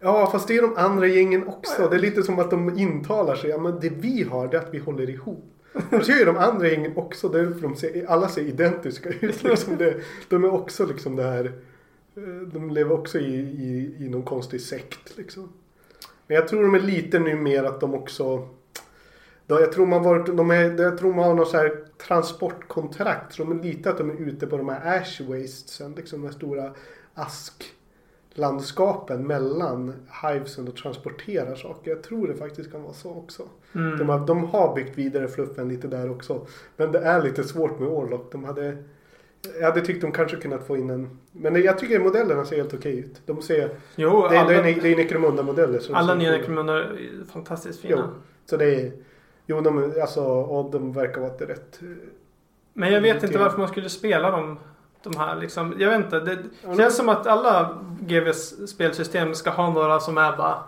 Ja, fast det är de andra gängen också. Det är lite som att de intalar sig. Ja, men det vi har det är att vi håller ihop. Och så är de andra gängen också. Det för de ser, alla ser identiska ut. Liksom det, de är också liksom det här. Eh, de lever också i, i, i någon konstig sekt liksom. Men jag tror de är lite nu mer att de också. Då jag, tror man varit, de är, jag tror man har något så här transportkontrakt. Så de är lite att de är ute på de här ash wastesen. Liksom de här stora ask asklandskapen mellan hivesen och transporterar saker. Jag tror det faktiskt kan vara så också. Mm. De, har, de har byggt vidare fluffen lite där också. Men det är lite svårt med Orlock. De hade, jag hade tyckt de kanske kunnat få in en... Men jag tycker modellerna ser helt okej ut. De ser, Jo, det, alla, det, är, det är Necromunda-modeller. alla nya. Necromunda är fantastiskt Jo. fina. Så det är... Jo, de, alltså, och de verkar vara ett rätt... Men jag vet inte varför man skulle spela dem. De här liksom. Jag vet inte. Det känns som att alla GVs spelsystem ska ha några som är bara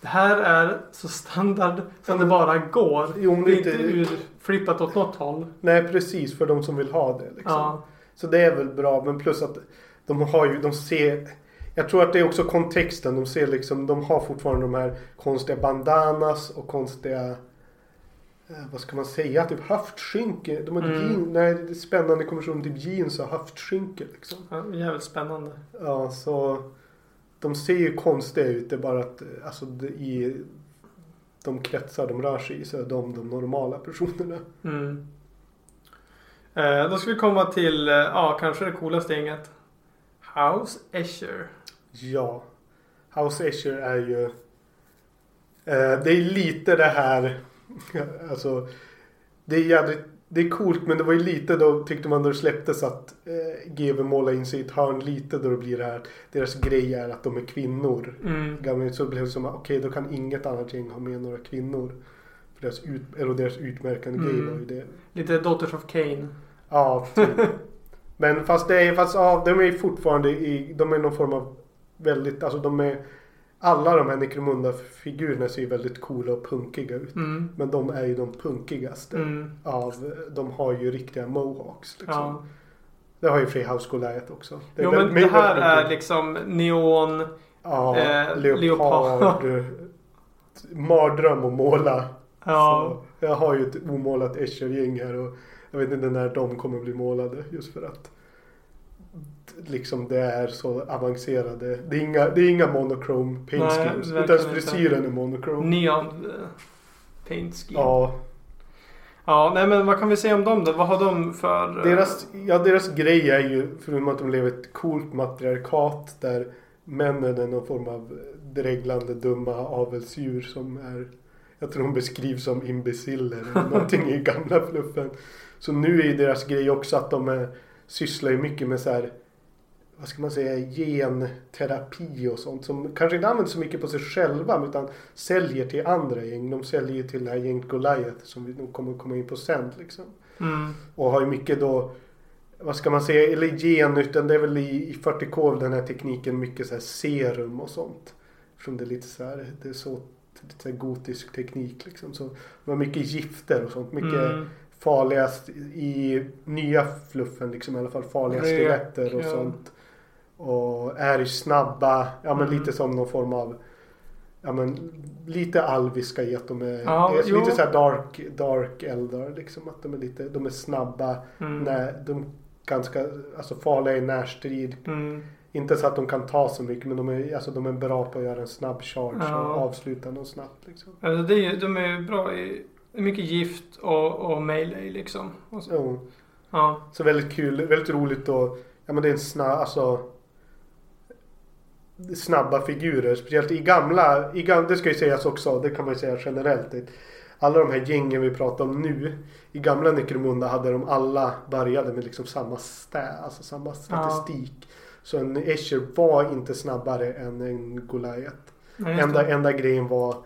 det här är så standard som det bara går. Jo, det är inte urflippat åt något håll. Nej, precis. För de som vill ha det. Liksom. Ja. Så det är väl bra. Men plus att de har ju... De ser... Jag tror att det är också kontexten. De ser liksom... De har fortfarande de här konstiga bandanas och konstiga... Eh, vad ska man säga? Typ höftskynke. De har Mm. jean, nej, det är spännande kombination. Typ jeans och höftskynke liksom. ja jävligt spännande. Ja, så... De ser ju konstiga ut. Det är bara att eh, alltså, i de kretsar de rör sig i så är de de normala personerna. Mm. Eh, då ska vi komma till, eh, ja kanske det coolaste gänget. House Escher. Ja. House Escher är ju... Eh, det är lite det här... alltså... Det är jävligt... Det är coolt men det var ju lite då tyckte man då det släpptes att eh, GW målade in sig i ett hörn lite då det blir det här. Deras grej är att de är kvinnor. Mm. Gamla så blev det som att okej då kan inget annat gäng ha med några kvinnor. För deras, ut, eller deras utmärkande grej Mm. var ju det. Lite Daughters of Cain. Ja, typ. Men fast det är, fast ja, de är fortfarande i, de är någon form av väldigt, alltså de är, alla de här Necromunda-figurerna ser ju väldigt coola och punkiga ut. Mm. Men de är ju de punkigaste Mm. av, de har ju riktiga mohawks liksom. Ja. Det har ju Freehouse Goliath också. Det Jo men det här är punkigt. liksom neon. Ja, eh, leopard. leopard. Mardröm att måla. Ja. Så jag har ju ett omålat Escher-gäng här och jag vet inte när de kommer bli målade just för att liksom det är så avancerade. Det är inga, det är inga monochrome paint schemes. verkligen Inte ens inte. frisyren är monochrome. Neon eh, paint scheme. Ja, Ja, nej men vad kan vi säga om dem då? Vad har de för... eh, deras, ja, deras grej är ju, förutom att de lever ett coolt matriarkat där männen är någon form av dreglande dumma avelsdjur som är jag tror de beskrivs som imbeciller eller någonting i gamla fluffen. Så nu är ju deras grej också att de är, sysslar ju mycket med så här vad ska man säga, genterapi och sånt som kanske inte använder så mycket på sig själva utan säljer till andra gäng. De säljer till det här gänget Goliath som vi nog kommer komma in på sen liksom. Mm. Och har ju mycket då, vad ska man säga, eller gen utan det är väl i, i 40K den här tekniken mycket så här serum och sånt. Eftersom det är lite så här, det är så, lite så gotisk teknik liksom. Så de har mycket gifter och sånt. Mycket Mm. Farligast i nya fluffen liksom i alla fall. Farliga Rök, stiletter och ja. sånt. Och är ju snabba, ja men Mm. lite som någon form av Ja men lite alviska i att de är, Ja, är lite så här dark, dark eldar liksom. Att de är lite, de är snabba. Mm. När de ganska alltså farliga i närstrid. Mm. Inte så att de kan ta så mycket men de är, alltså, de är bra på att göra en snabb charge Ja. och avsluta något snabbt. Liksom. Alltså det är, de är bra i mycket gift och, och melee liksom. Och så. Jo. Ja. Så väldigt kul, väldigt roligt och ja men det är en snabb, alltså snabba figurer. Speciellt i gamla, i gamla, det ska ju sägas också, det kan man ju säga generellt. Alla de här gängen vi pratar om nu. I gamla Necromunda hade de alla började med liksom samma stä, alltså samma statistik. Så en Escher var inte snabbare än en Goliath. Ja, Enda, enda grejen var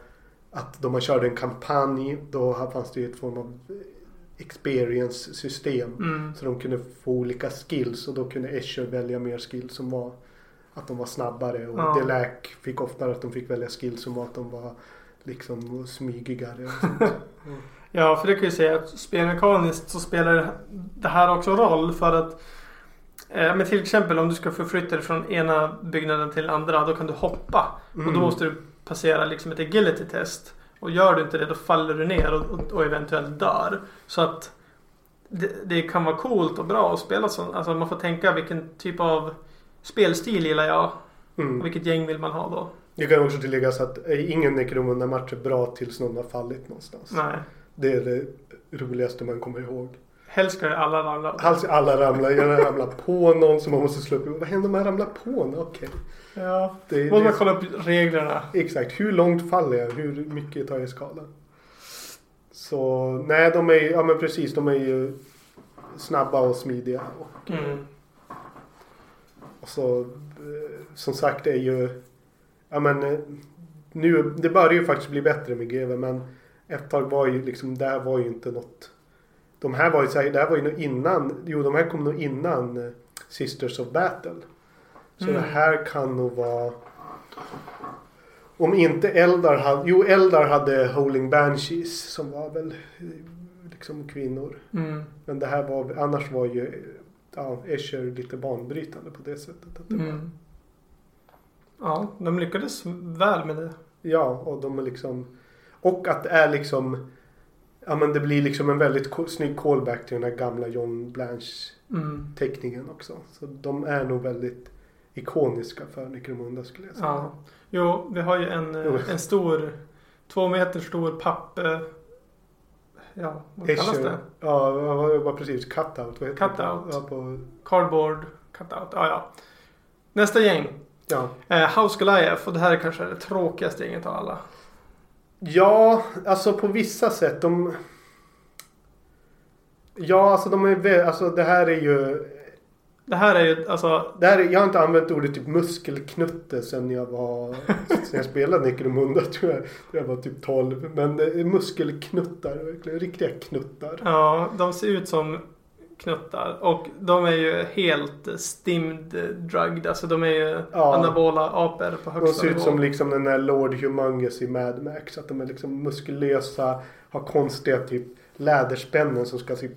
att de har körde en kampanj. Då fanns det ju ett form av experience system. Mm. Så de kunde få olika skills och då kunde Escher välja mer skills som var att de var snabbare och Ja. Delac fick oftare att de fick välja skills som var att de var liksom smygigare. Och sånt. Ja, för det kan ju säga att spelmekaniskt så spelar det här också roll för att eh, men till exempel om du ska förflytta dig från ena byggnaden till andra då kan du hoppa. Och då Mm. måste du passera liksom ett agility test. Och gör du inte det då faller du ner och, och, och eventuellt dör. Så att det, det kan vara coolt och bra att spela så. Alltså man får tänka vilken typ av spelstil gillar jag. Mm. Och vilket gäng vill man ha då? Det kan också tilläggas att eh, ingen Necromunda-match är bra tills någon har fallit någonstans. Nej. Det är det roligaste man kommer ihåg. Helst ska alla ramla. Alltså alla ramlar, gärna ramlar på någon som man måste slå upp. Vad händer om man ramlar på någon? Okej. Ja. Det, Måste man det, kolla upp reglerna. exakt, hur långt faller jag? Hur mycket tar jag i skada? Så nej, de är ja men precis, de är ju snabba och smidiga. Och, Mm. och så eh, som sagt är ju, ja men eh, nu, det börjar ju faktiskt bli bättre med GW men ett tag var ju liksom, det här var ju inte något. De här var ju här, det här var ju nog innan, jo de här kom nog innan eh, Sisters of Battle. Så Mm. det här kan nog vara om inte Eldar hade, jo Eldar hade Holing Banshees som var väl eh, liksom kvinnor. Mm. Men det här var, annars var ju ja, Escher lite banbrytande på det sättet. Att det var, Mm. Ja, de lyckades väl med det. ja, och de är liksom, och att det är liksom, ja men det blir liksom en väldigt snygg callback till den här gamla John Blanche Mm. teckningen också. Så de är nog väldigt ikoniska för Necromunda skulle jag säga. Ja. Jo, vi har ju en, eh, en stor, två meter stor papp... Ja, vad kallas Escher, det? ja, vad precis, cutout. Vad heter Cutout. Ja, på, Cardboard cutout. Ja, ja. Nästa gäng. ja. Eh, House Goliath. Och det här är kanske det tråkigaste gänget av alla. Ja, alltså på vissa sätt. De... Ja, alltså de är vä- alltså det här är ju... Det här är ju alltså... Det här är, jag har inte använt ordet typ muskelknutte sen jag var... sen jag spelade Necromunda tror jag. Jag var typ 12. Men är muskelknuttar, verkligen. Riktiga knuttar. Ja, de ser ut som knuttar. Och de är ju helt stimmed drugged. Alltså de är ju Ja. anabola apor på De högsta ser ut nivå. som liksom den där Lord Humongous i Mad Max. Att de är liksom muskulösa, har konstiga typ läderspännen som ska typ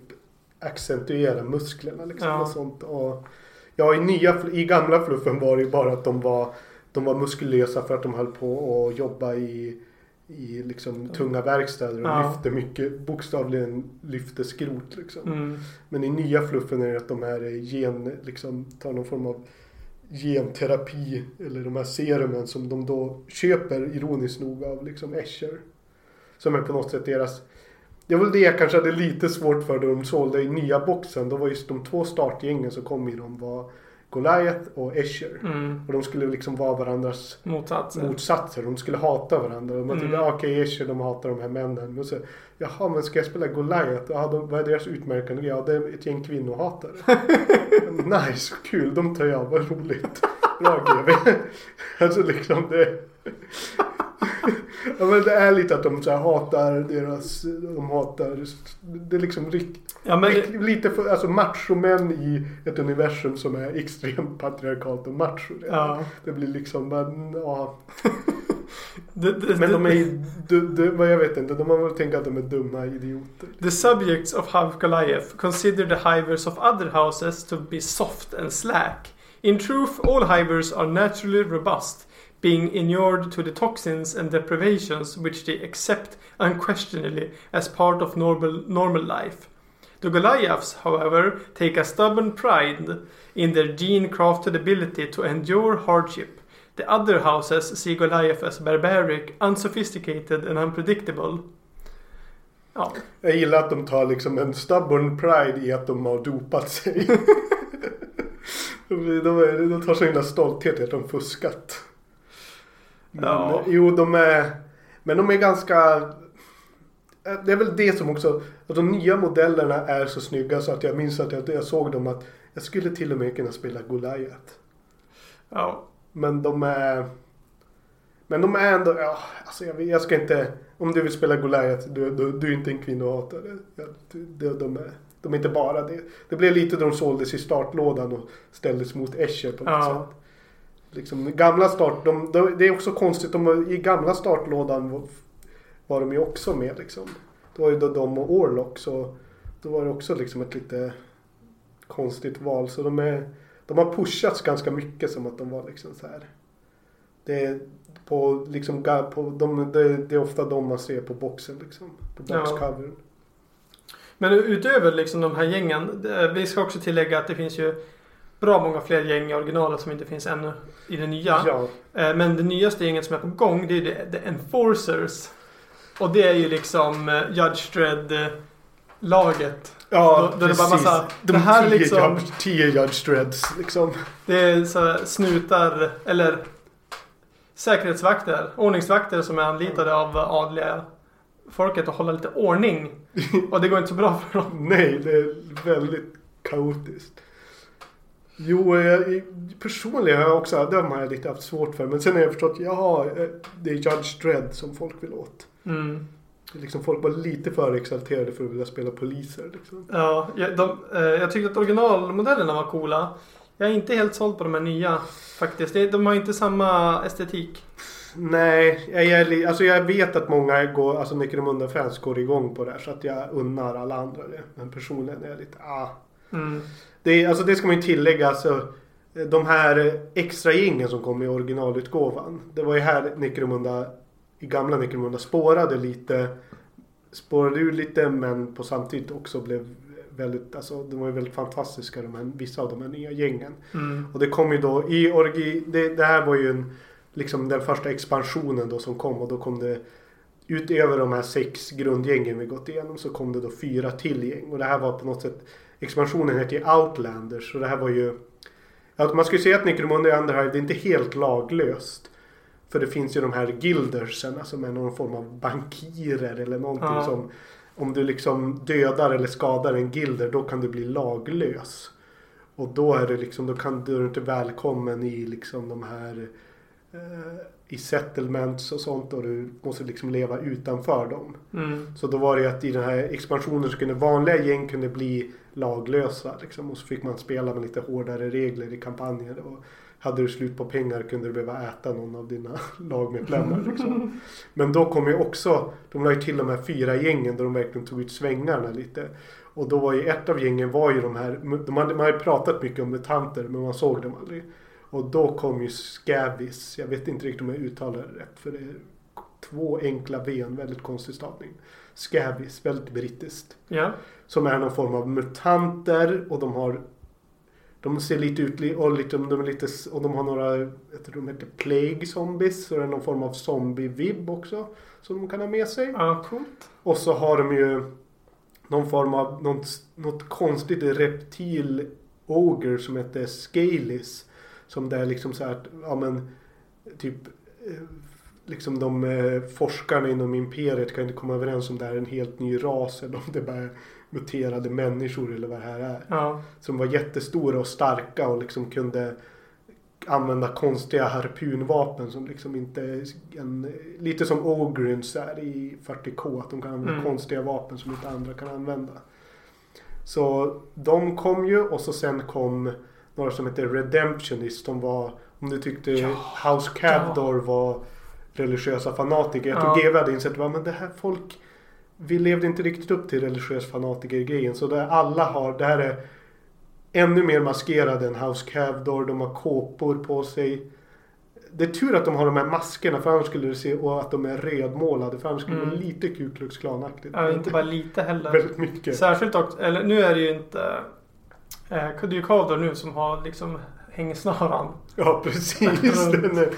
accentuera musklerna liksom Ja. och sånt. Och, ja, i, nya, i gamla fluffen var det ju bara att de var, de var muskulösa för att de höll på att jobba i, i liksom tunga verkstäder och Ja. lyfte mycket, bokstavligen lyfte skrot liksom. Mm. Men i nya fluffen är det att de här gen, liksom tar någon form av genterapi eller de här serumen som de då köper ironiskt nog av liksom Escher. Som är på något sätt deras det var väl det jag kanske hade lite svårt för då de sålde i nya boxen. Då var just de två startgängen som kom i dem var Goliath och Escher. Mm. Och de skulle liksom vara varandras Motsatsen. motsatser. De skulle hata varandra. Man tyckte, Mm. okej Escher de hatar de här männen. Men så, jaha men ska jag spela Goliath? Ja, de, vad är deras utmärkande? Ja, det är ett gäng kvinnohatare. nice, kul, de tar jag, vad roligt. Bra GV. alltså liksom det. ja men det är lite att de så hatar deras, de hatar, det är liksom rikt, Ja, men rikt, lite för, alltså machomän i ett universum som är extremt patriarkalt och macho. Ja. Det blir liksom, men, ja. Det, det, Men de är ju, vad jag vet inte, de har väl tänkt att de är dumma idioter. The subjects of House Goliath consider the hivers of other houses to be soft and slack. In truth, all hivers are naturally robust, being inured to the toxins and deprivations which they accept unquestionably as part of normal, normal life. The Goliaths, however, take a stubborn pride in their gene-crafted ability to endure hardship. The other houses see Goliath as barbaric, unsophisticated and unpredictable. Ja, Jag gillar att de tar liksom en stubborn pride i att de har dopat sig. de, de, de tar så himla stolthet i att de fuskat. Men, Ja. Jo, de är... Men de är ganska... Det är väl det som också... Att de nya modellerna är så snygga så att jag minns att jag, jag såg dem att jag skulle till och med kunna spela Goliath. ja. Men de är... Men de är ändå, ja, alltså jag, jag ska inte, om du vill spela Goliath, du, du, du är inte en kvinnohatare. Ja, de, de, är, de är inte bara det. Det blev lite då de såldes i startlådan och ställdes mot Escher på något Ja. sätt. Liksom, gamla start, de, de, det är också konstigt, de, i gamla startlådan var, var de ju också med liksom. Det var ju då de och Orlok så då var det också liksom ett lite konstigt val. Så de, är, de har pushats ganska mycket som att de var liksom så här. Det är, på, liksom, på, de, det, det är ofta de man ser på boxen liksom. På Ja. boxcovern. Men utöver liksom de här gängen. Vi ska också tillägga att det finns ju bra många fler gäng i originalet som inte finns ännu i det nya. Ja. Eh, Men det nyaste gänget som är på gång det är det, The Enforcers. Och det är ju liksom eh, Judge Dredd-laget. Ja, Då- då är det bara precis. massa- De det här tio, liksom- judge, tio Judge Dreds liksom. Det är så snutar, eller säkerhetsvakter, ordningsvakter som är anlitade av adliga folket att hålla lite ordning. Och det går inte så bra för dem. Nej, det är väldigt kaotiskt. Jo, jag, personligen har jag också, det har jag lite haft svårt för. Men sen har jag förstått, jaha, eh, det är Judge Dredd som folk vill åt. Mm. Liksom folk var lite för exalterade för att vilja spela poliser. Liksom. Ja, jag, de, eh, jag tyckte att originalmodellerna var coola. Jag är inte helt såld på de här nya faktiskt. De har inte samma estetik. Nej, jag, är, alltså jag vet att många går, alltså Necromunda-fans går igång på det här. Så att jag unnar alla andra det. Men personligen är jag lite, ah. Mm. Det, alltså det ska man ju tillägga. Alltså, de här extra gängen som kom i originalutgåvan. Det var ju här Necromunda, i gamla Necromunda spårade lite. Spårade ur lite men på samtidigt också blev väldigt, alltså de var ju väldigt fantastiska de här, vissa av de här nya gängen. Mm. Och det kom ju då i origi, det, det här var ju en, liksom den första expansionen då som kom och då kom det utöver de här sex grundgängen vi gått igenom så kom det då fyra till gäng. Och det här var på något sätt Expansionen heter ju Outlanders. Så det här var ju... Att man skulle säga att Necromunda i Underhive det är inte helt laglöst. För det finns ju de här gildersen som är någon form av bankirer eller någonting Ja. som... Om du liksom dödar eller skadar en gilder då kan du bli laglös. Och då är det liksom, då kan du inte välkommen i liksom de här eh, i settlements och sånt och du måste liksom leva utanför dem. Mm. Så då var det att i den här expansionen så kunde vanliga gäng kunde bli laglösa. Liksom, och så fick man spela med lite hårdare regler i kampanjer. Och hade du slut på pengar kunde du behöva äta någon av dina lagmedlemmar. Liksom. Men då kom ju också, de la ju till de här fyra gängen där de verkligen tog ut svängarna lite. Och då var ju ett av gängen var ju de här, de hade, man hade pratat mycket om mutanter men man såg dem aldrig. Och då kom ju Scavis, jag vet inte riktigt om jag uttalar det rätt för det är två enkla V, en väldigt konstig stavning. Scavis, väldigt brittiskt. Ja. Som är någon form av mutanter och de har de ser lite ut och, lite, de är lite, och de har några, jag tror de heter Plague Zombies. Så det är någon form av zombie-vibb också. Som de kan ha med sig. Ja, coolt. Och så har de ju någon form av, något, något konstigt reptil Ogre som heter Scalis. Som det är liksom så här, ja men typ eh, Liksom de eh, forskarna inom imperiet kan inte komma överens om det här är en helt ny ras eller om det bara är muterade människor eller vad det här är. Ja. Som var jättestora och starka och liksom kunde använda konstiga harpunvapen som liksom inte en, lite som Ogryns är i 40K att de kan använda Mm. konstiga vapen som inte andra kan använda. Så de kom ju och så sen kom några som heter Redemptionist. De var, om du tyckte House Cavdor var religiösa fanatiker. Jag tror Ja. GW hade insett att det här folk vi levde inte riktigt upp till religiös fanatiker-grejen. Så det alla har, det här är ännu mer maskerade än House Cavdor. De har kåpor på sig. Det är tur att de har de här maskerna för annars skulle det se och att de är rödmålade för annars skulle det Mm. vara lite Ku Klux Klan-aktigt. ja, inte bara lite heller. Väldigt mycket. Särskilt också, eller nu är det ju inte... Eh, det är ju Kavdor nu som har liksom hängesnaran. Ja precis. den är,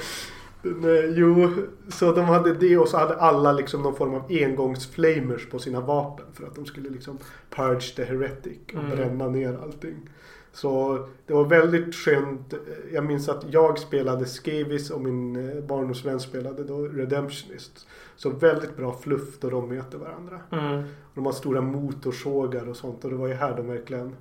är, jo, så de hade det och så hade alla liksom någon form av engångsflamers på sina vapen. För att de skulle liksom purge the heretic och Mm. bränna ner allting. Så det var väldigt skönt. Jag minns att jag spelade Skavis och min eh, barndomsvän spelade då Redemptionist. Så väldigt bra fluff då de möter varandra. Mm. De har stora motorsågar och sånt och det var ju här de verkligen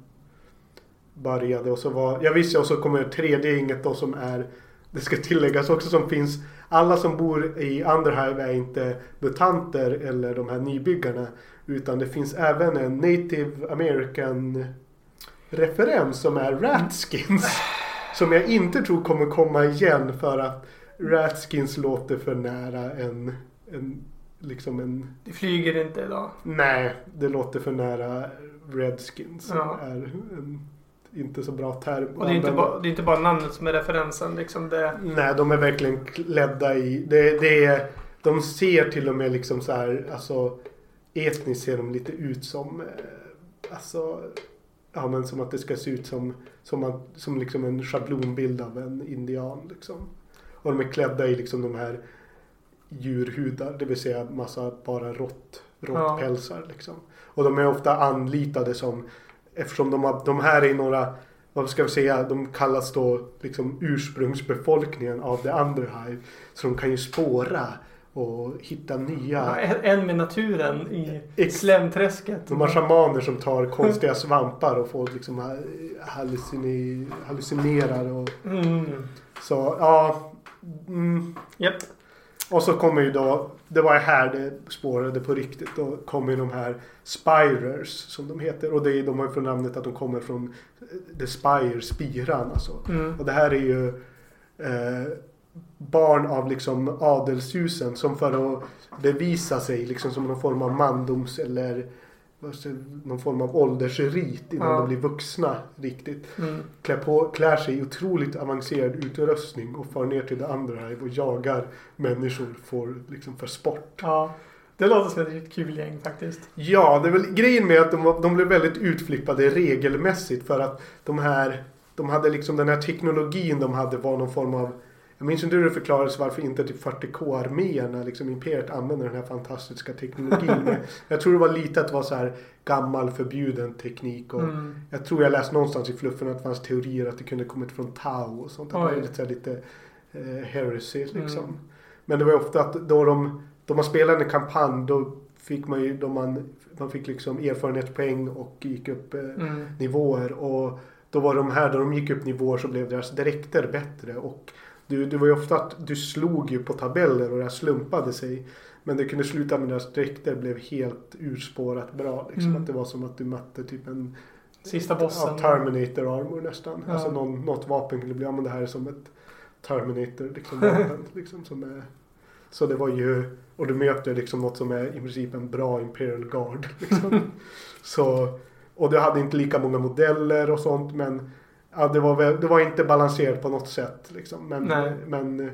började. Och så var, jag visste och så kommer tredje inget då som är det ska tilläggas också som finns. Alla som bor i Underhive är inte mutanter eller de här nybyggarna. Utan det finns även en native american referens som är Ratskins. Som jag inte tror kommer komma igen för att Ratskins låter för nära en, en liksom en... Det flyger inte idag. Nej, det låter för nära Redskins. Ja. är en inte så bra term. Och det är, inte bara, det är inte bara namnet som är referensen. Liksom det, Nej, de är verkligen klädda i... Det, det är, de ser till och med liksom så här, alltså etniskt ser de lite ut som, eh, alltså, ja men som att det ska se ut som, som, att, som liksom en schablonbild av en indian liksom. Och de är klädda i liksom de här djurhudar, det vill säga massa bara rått, råttpälsar liksom. Och de är ofta anlitade som, eftersom de, har, de här är några vad ska vi säga, de kallas då liksom ursprungsbefolkningen av the underhive. Så de kan ju spåra och hitta nya. en- En med naturen i Ex- slemträsket. De har shamaner som tar konstiga svampar och får liksom ha- hallucine, hallucinerar och Mm. så, ja. Mm. Japp. Och så kommer ju då, det var här det spårade på riktigt. Då kommer ju de här Spirers som de heter. Och det är, de har ju från namnet att de kommer från eh, The Spire, spiran alltså. Mm. Och det här är ju eh, barn av liksom adelshusen som för att bevisa sig liksom som någon form av mandoms eller säga, någon form av åldersrit innan Ja. de blir vuxna riktigt. Mm. Klär, på, klär sig i otroligt avancerad utrustning och far ner till det andra här och jagar människor för, liksom för sport. Ja. Det låter som ett kul gäng faktiskt. Ja, det är väl grejen med att de, de blev väldigt utflippade regelmässigt för att de här de hade liksom den här teknologin de hade var någon form av jag minns inte hur det förklarades varför inte typ 40K-arméerna, liksom imperiet använde den här fantastiska teknologin. Jag tror det var lite att det var så här gammal förbjuden teknik. Och Mm. Jag tror jag läste någonstans i fluffen att det fanns teorier att det kunde kommit från Tau och sånt. Det var Oj. lite, så här, lite eh, heresy liksom. Mm. Men det var ju ofta att då de, då man spelade en kampanj då fick man ju, då man, man fick liksom erfarenhetspoäng och gick upp eh, Mm. nivåer. Och då var de här, då de gick upp nivåer så blev deras dräkter bättre. Och du, det var ju ofta att du slog ju på tabeller och det här slumpade sig. Men det kunde sluta med att dräkter blev helt urspårat bra. Liksom. Mm. Att det var som att du mötte typ en Sista bossen. Ja, Terminator armor nästan. Ja. Alltså någon, något vapen kunde bli, ja men det här är som ett Terminator liksom, vapen. liksom, som är, så det var ju, och du möter liksom något som är i princip en bra Imperial Guard. Liksom. så, och det hade inte lika många modeller och sånt men ja, det, var väl, det var inte balanserat på något sätt. Liksom. Men, Nej. men eh,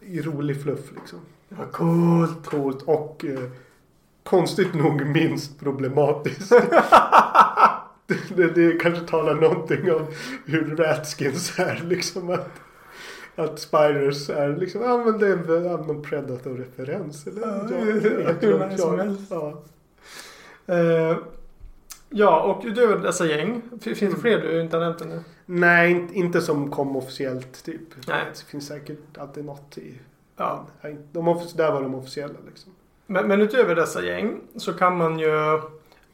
i rolig fluff liksom. Vad coolt. Coolt och eh, konstigt nog minst problematiskt. det, det, det kanske talar någonting om hur Ratskins är liksom. Att, att Spiders är liksom, ja men det är ja, någon Predator-referens. Eller? Ja, Ja, hur helt klart, nice som ja. helst. Ja. Eh, ja, och dessa gäng. Finns det fler du inte har nämnt ännu? Nej, inte, som kom officiellt typ. Nej. Det finns säkert alltid något i. Ja. De, där var de officiella liksom. Men, men utöver dessa gäng så kan man ju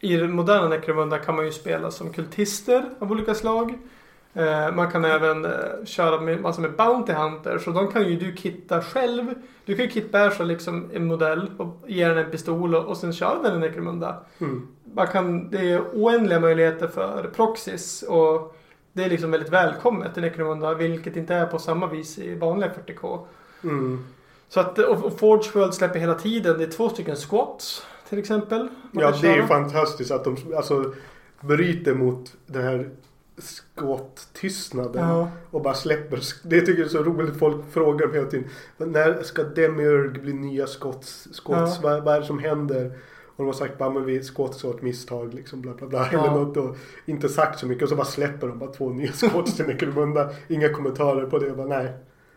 i den moderna Necromunda kan man ju spela som kultister av olika slag. Eh, man kan även eh, köra med massor med Bounty Hunters och de kan ju du kitta själv. Du kan ju kitbasha liksom en modell och ge den en pistol och, och sen köra den i Necromunda. Mm. Man kan, det är oändliga möjligheter för proxys och det är liksom väldigt välkommet i Necromunda vilket inte är på samma vis i vanliga 40K. Mm. Så att, och Forge World släpper hela tiden. Det är två stycken squats till exempel. Ja, det är ju fantastiskt att de alltså, bryter mot den här skotttystnaden Ja. och bara släpper. Det tycker jag är så roligt. Folk frågar mig hela tiden. När ska Demiurg bli nya skotts? skotts? Ja. Vad, vad är det som händer? Och de har sagt bara men vi skotts ett misstag liksom bla bla bla. Ja. Eller något och inte sagt så mycket. Och så bara släpper de bara två nya skotts till Necromunda. Inga kommentarer på det. Jag bara, nej.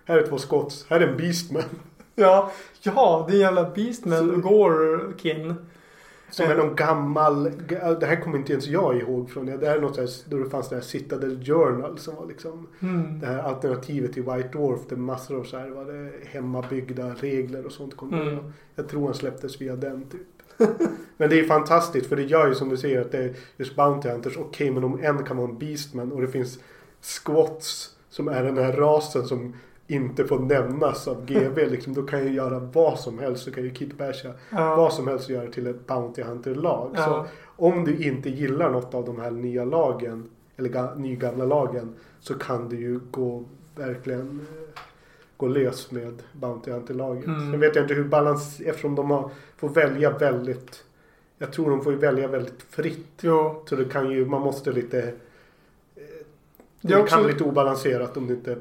Här är två skotts. Här är en Beastman. Ja, ja, det är jävla Beastman Så- Gorkin. Som är någon gammal, det här kommer inte ens jag ihåg från det. Det här är något så då det fanns det här Citadel Journal som var liksom Mm. det här alternativet till White Dwarf. Där massor av så här var det hemmabyggda regler och sånt kom Mm. Jag tror han släpptes via den typ. men det är fantastiskt för det gör ju som du säger att det är just Bounty Hunters. Okej men om en kan vara en Beastman och det finns Squats som är den här rasen som inte får nämnas av GB. liksom, då kan jag göra vad som helst. Så kan ju Kit Basha Ja. vad som helst och göra till ett Bounty Hunter-lag. Ja. Så om du inte gillar något av de här nya lagen, eller ga, nygamla lagen, så kan du ju gå verkligen eh, gå lös med Bounty Hunter-laget. Mm. Sen vet jag inte hur balans, eftersom de har, får välja väldigt, jag tror de får välja väldigt fritt. Jo. Så det kan ju, man måste lite, eh, Det det, också- kan bli lite obalanserat om det inte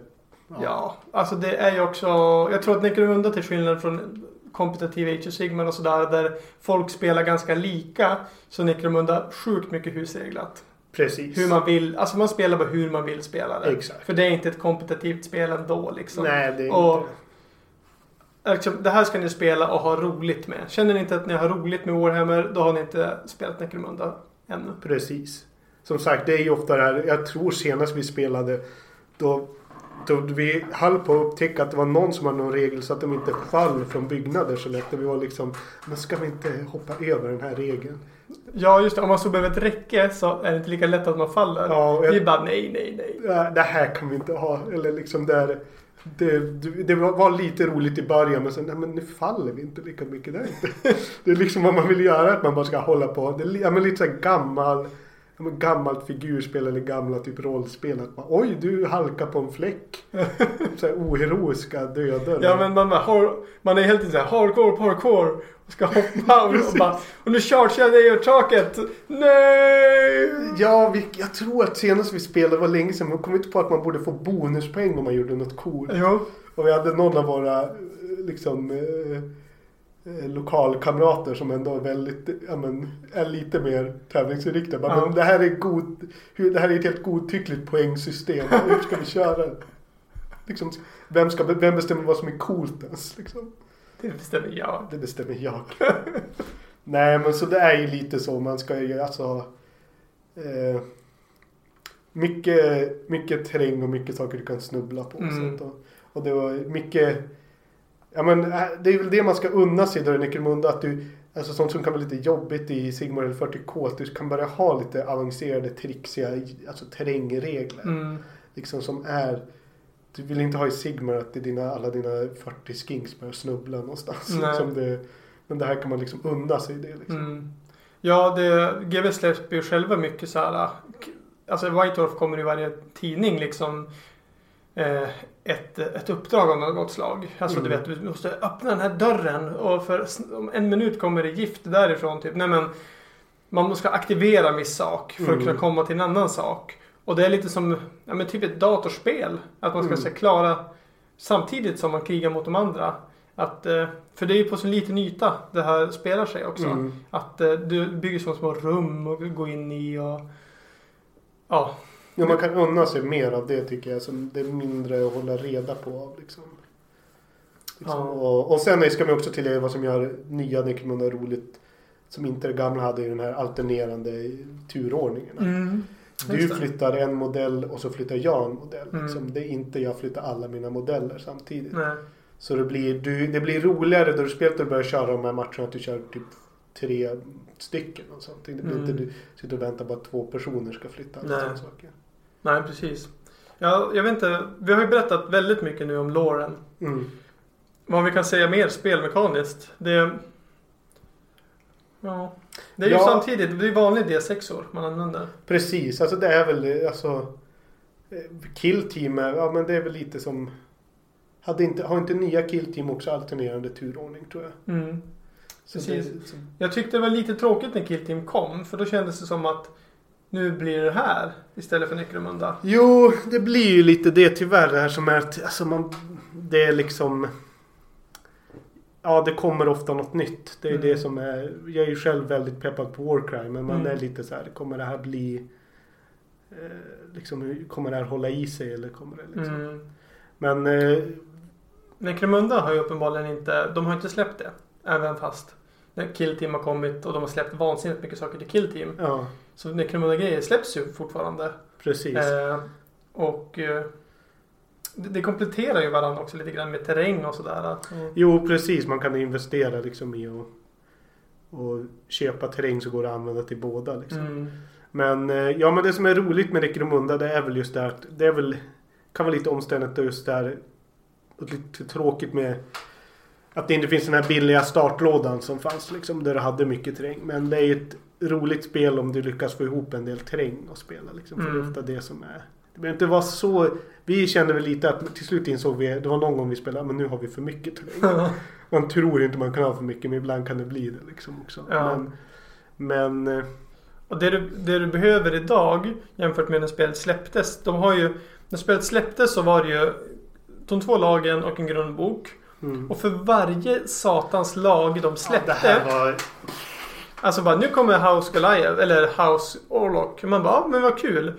Ja. alltså det är ju också... Jag tror att Necromunda till skillnad från kompetitiv Age of Sigmar och sådär där folk spelar ganska lika så Necromunda sjukt mycket husreglat. Precis. Hur man vill, alltså man spelar bara hur man vill spela det. Exakt. För det är inte ett kompetitivt spel ändå liksom. Nej, det är Och- inte Liksom, det här ska ni spela och ha roligt med. Känner ni inte att ni har roligt med Warhammer, då har ni inte spelat Necromunda ännu. Precis. Som sagt, det är ju ofta det här. Jag tror senast vi spelade då, vi höll på att upptäcka att det var någon som hade någon regel så att de inte fall från byggnader så lätt. Vi var liksom, men ska vi inte hoppa över den här regeln? Ja, just det. Om man så behöver ett räcke så är det inte lika lätt att man faller. Ja, jag- Vi bara nej, nej, nej. "Ja, Det här kan vi inte ha. Eller liksom där. Det, det var var lite roligt i början men sen, nej men nu faller vi inte lika mycket. Det är, inte. det är liksom vad man vill göra, att man bara ska hålla på. Det är ja, men lite så här gammal, gammalt figurspel eller gamla typ rollspel. Att man, Oj, du halkar på en fläck. så här oheroiska döden. Ja, men man, har, man är helt såhär hardcore, parkour. Och ska hoppa och, och bara och nu chargear jag dig över taket. Nej! Ja, vi, jag tror att senast vi spelade var länge sedan. Man kom inte på att man borde få bonuspoäng om man gjorde något coolt. Jo. Och vi hade någon av våra eh, liksom eh, lokalkamrater som ändå är väldigt, ja men, är lite mer tävlingsinriktade. Ja. Men det här är god, det här är ett helt godtyckligt poängsystem. Hur ska vi köra? Liksom, vem, ska, vem bestämmer vad som är coolt ens? Liksom? Det bestämmer jag. Det bestämmer jag. Nej men så det är ju lite så. Man ska ju alltså. Eh, mycket, mycket terräng och mycket saker du kan snubbla på. Mm. Och, och det var mycket. Ja men äh, det är väl det man ska unna sig då i Necromunda. Att du, alltså sånt som kan vara lite jobbigt i Sigmar eller 40K. Att du kan börja ha lite avancerade trixiga alltså terrängregler. Mm. Liksom som är. Du vill inte ha i Sigmar att det är dina, alla dina 40 skinks börjar snubbla någonstans. Det, men det här kan man liksom unna sig det. Liksom. Mm. Ja, det, GW släpper ju själva mycket så här. Alltså White Dwarf kommer i varje tidning liksom. Eh, ett, ett uppdrag av något slag. Alltså Mm. du vet, du måste öppna den här dörren och för om en minut kommer det gift därifrån. Typ. Nej men. Man måste aktivera en viss sak för att Mm. kunna komma till en annan sak. Och det är lite som ja, men typ ett datorspel. Att man ska Mm. klara samtidigt som man krigar mot de andra. Att, eh, för det är ju på så liten yta det här spelar sig också. Mm. Att eh, du bygger så små rum och gå in i och... Ja. Ja, man kan unna sig mer av det tycker jag. Som det är mindre att hålla reda på. av, Liksom. Liksom. Ja. Och, och sen ska man också tillägga vad som gör nya Necromunda roligt. Som inte det gamla hade i den här alternerande turordningen. Mm. Du flyttar en modell och så flyttar jag en modell. Mm. Liksom. Det är inte jag flyttar alla mina modeller samtidigt. Nej. Så det blir, du, det blir roligare då du spelar och börjar köra de här matcherna att du kör typ tre stycken och sånt. Det blir Mm. inte du sitter och väntar på att två personer ska flytta. Nej. sådana saker. Nej, precis. Ja, jag vet inte. Vi har ju berättat väldigt mycket nu om Lauren. Mm. Vad vi kan säga mer spelmekaniskt. Det... Ja. Det är ju Ja. samtidigt, det är vanlig D6-or man använder. Precis, alltså det är väl alltså eh, Kill Team, är- ja men det är väl lite som hade inte, Har inte nya Kill Team också alternerande turordning tror jag? Mm. Så Precis. Det, så, Jag tyckte det var lite tråkigt när Kill Team kom. För då kändes det som att nu blir det här istället för Necromunda. jo, det blir ju lite det tyvärr det här som är, alltså man, det är liksom Ja, det kommer ofta något nytt. Det är Mm. det som är, jag är ju själv väldigt peppad på Warcry men man Mm. är lite så här, kommer det här bli eh, liksom, kommer det här hålla i sig eller kommer det liksom? Mm. Men eh, Necromunda har ju uppenbarligen inte, de har inte släppt det. Även fast när Kill Team har kommit och de har släppt vansinnigt mycket saker till Kill Team. ja, Så Necromunda-grejer släpps ju fortfarande. precis. Eh, och eh, det, det kompletterar ju varandra också lite grann med terräng och sådär. Mm. Jo, precis. Man kan investera liksom i att och köpa terräng så går det att använda till båda. Liksom. Mm. Men, eh, ja, men det som är roligt med Necromunda det är väl just det här att det är väl, kan vara lite omständigt just där och lite tråkigt med att det inte finns den här billiga startlådan som fanns liksom där du hade mycket terräng. Men det är ju ett roligt spel om du lyckas få ihop en del terräng att spela liksom. För det är Mm. ofta det som är. Det behöver inte vara så. Vi kände väl lite att till slut insåg vi, det var någon gång vi spelade, men nu har vi för mycket terräng. Man tror inte man kan ha för mycket men ibland kan det bli det liksom också. Ja. Men, men eh, Och det du, det du behöver idag jämfört med när spelet släpptes. De har ju, när spelet släpptes så var det ju de två lagen och en grundbok. Mm. Och för varje satans lag de släppte. det här var... Alltså bara nu kommer House Goliath eller House Orlock. Man bara, ja, men vad kul.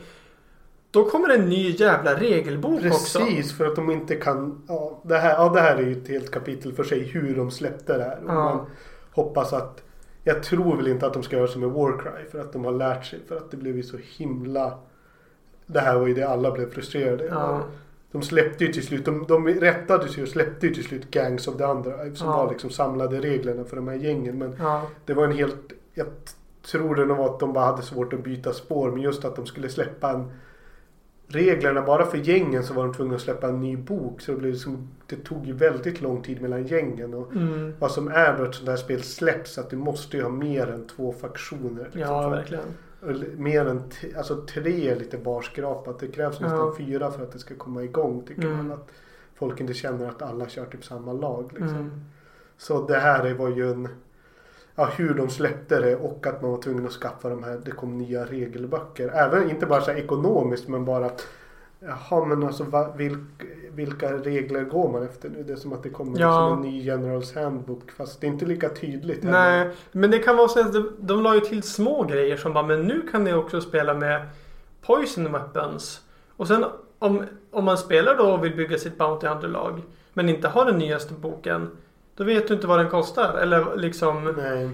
Då kommer en ny jävla regelbok också. Precis, för att de inte kan... Ja det, här, ja, det här är ju ett helt kapitel för sig hur de släppte det här. Och Ja. man hoppas att... Jag tror väl inte att de ska göra som med Warcry för att de har lärt sig. För att det blev ju så himla... Det här var ju det alla blev frustrerade Ja. De släppte ju till slut, de, de rättade sig och släppte ju till slut Gangs of the Underhive som Ja. var liksom samlade reglerna för de här gängen. Men Ja. det var en helt... Jag tror det nog var att de bara hade svårt att byta spår. Men just att de skulle släppa en... Reglerna bara för gängen så var de tvungna att släppa en ny bok. Så det, blev liksom, det tog ju väldigt lång tid mellan gängen. Och Mm. vad som är då ett sånt här spel släpps att du måste ju ha mer än två faktioner. liksom, Ja, verkligen. eller Mer än alltså tre är lite barskrapat. Det krävs nästan Ja. fyra för att det ska komma igång tycker Mm. man. Att folk inte känner att alla kör typ samma lag. Liksom. Mm. Så det här var ju en... Ja, hur de släppte det och att man var tvungen att skaffa de här. Det kom nya regelböcker. Även inte bara så här ekonomiskt men bara att... Jaha men alltså va, vilk, vilka regler går man efter nu? Det är som att det kommer Ja. liksom en ny Generals Handbook. Fast det är inte lika tydligt. heller. Nej, men det kan vara så att de, de la ju till små grejer som bara, men nu kan ni också spela med Poison Weapons. Och sen om, om man spelar då och vill bygga sitt Bounty Hunter-lag men inte har den nyaste boken. Då vet du inte vad den kostar. Eller liksom, Nej.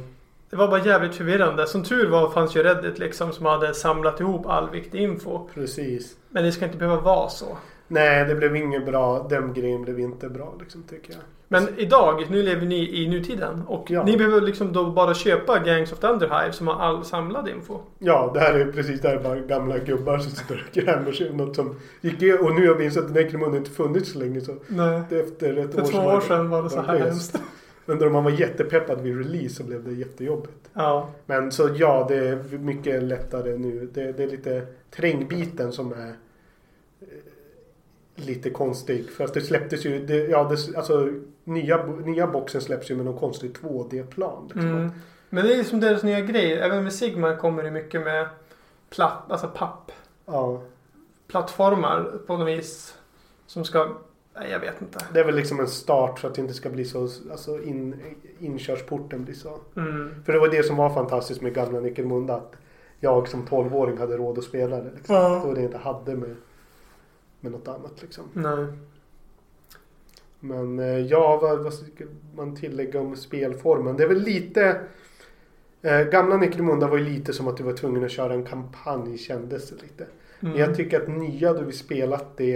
Det var bara jävligt förvirrande. Som tur var fanns ju Reddit liksom som hade samlat ihop all viktig info. Precis. Men det ska inte behöva vara så. Nej, det blev inget bra. Den grejen blev inte bra liksom tycker jag. Men idag, nu lever ni i nutiden. Och Ja. ni behöver liksom då bara köpa Gangs of the Underhive som har all samlad info. Ja, det här är precis det här är bara gamla gubbar som sitter och grämer sig något som gick i- Och nu har vi insett att Necromunda inte funnits så länge så Nej. det efter ett För år två år sedan var det så här hemskt. Men då man var jättepeppad vid release så blev det jättejobbigt. Ja. Men så ja, det är mycket lättare nu. Det, det är lite trängbiten som är eh, lite konstig. För att det släpptes ju, det, ja det, alltså nya, nya boxen släpps ju med någon konstig 2D-plan. Liksom. Mm. Men det är som deras nya grej. Även med Sigma kommer det mycket med platt, alltså papp. Ja, Plattformar på något vis. Som ska, nej jag vet inte. det är väl liksom en start för att det inte ska bli så, alltså in, inkörsporten blir så. Mm. För det var det som var fantastiskt med gamla Nickelmunda. Att jag som 12-åring hade råd att spela det. Liksom. Ja. Det var det inte hade med, med något annat liksom. Nej. Men eh, ja, vad, vad ska man tillägga om spelformen? Det är väl lite... Eh, gamla Necromunda var ju lite som att du var tvungen att köra en kampanj kändes det lite. Men Mm. jag tycker att nya då vi spelat det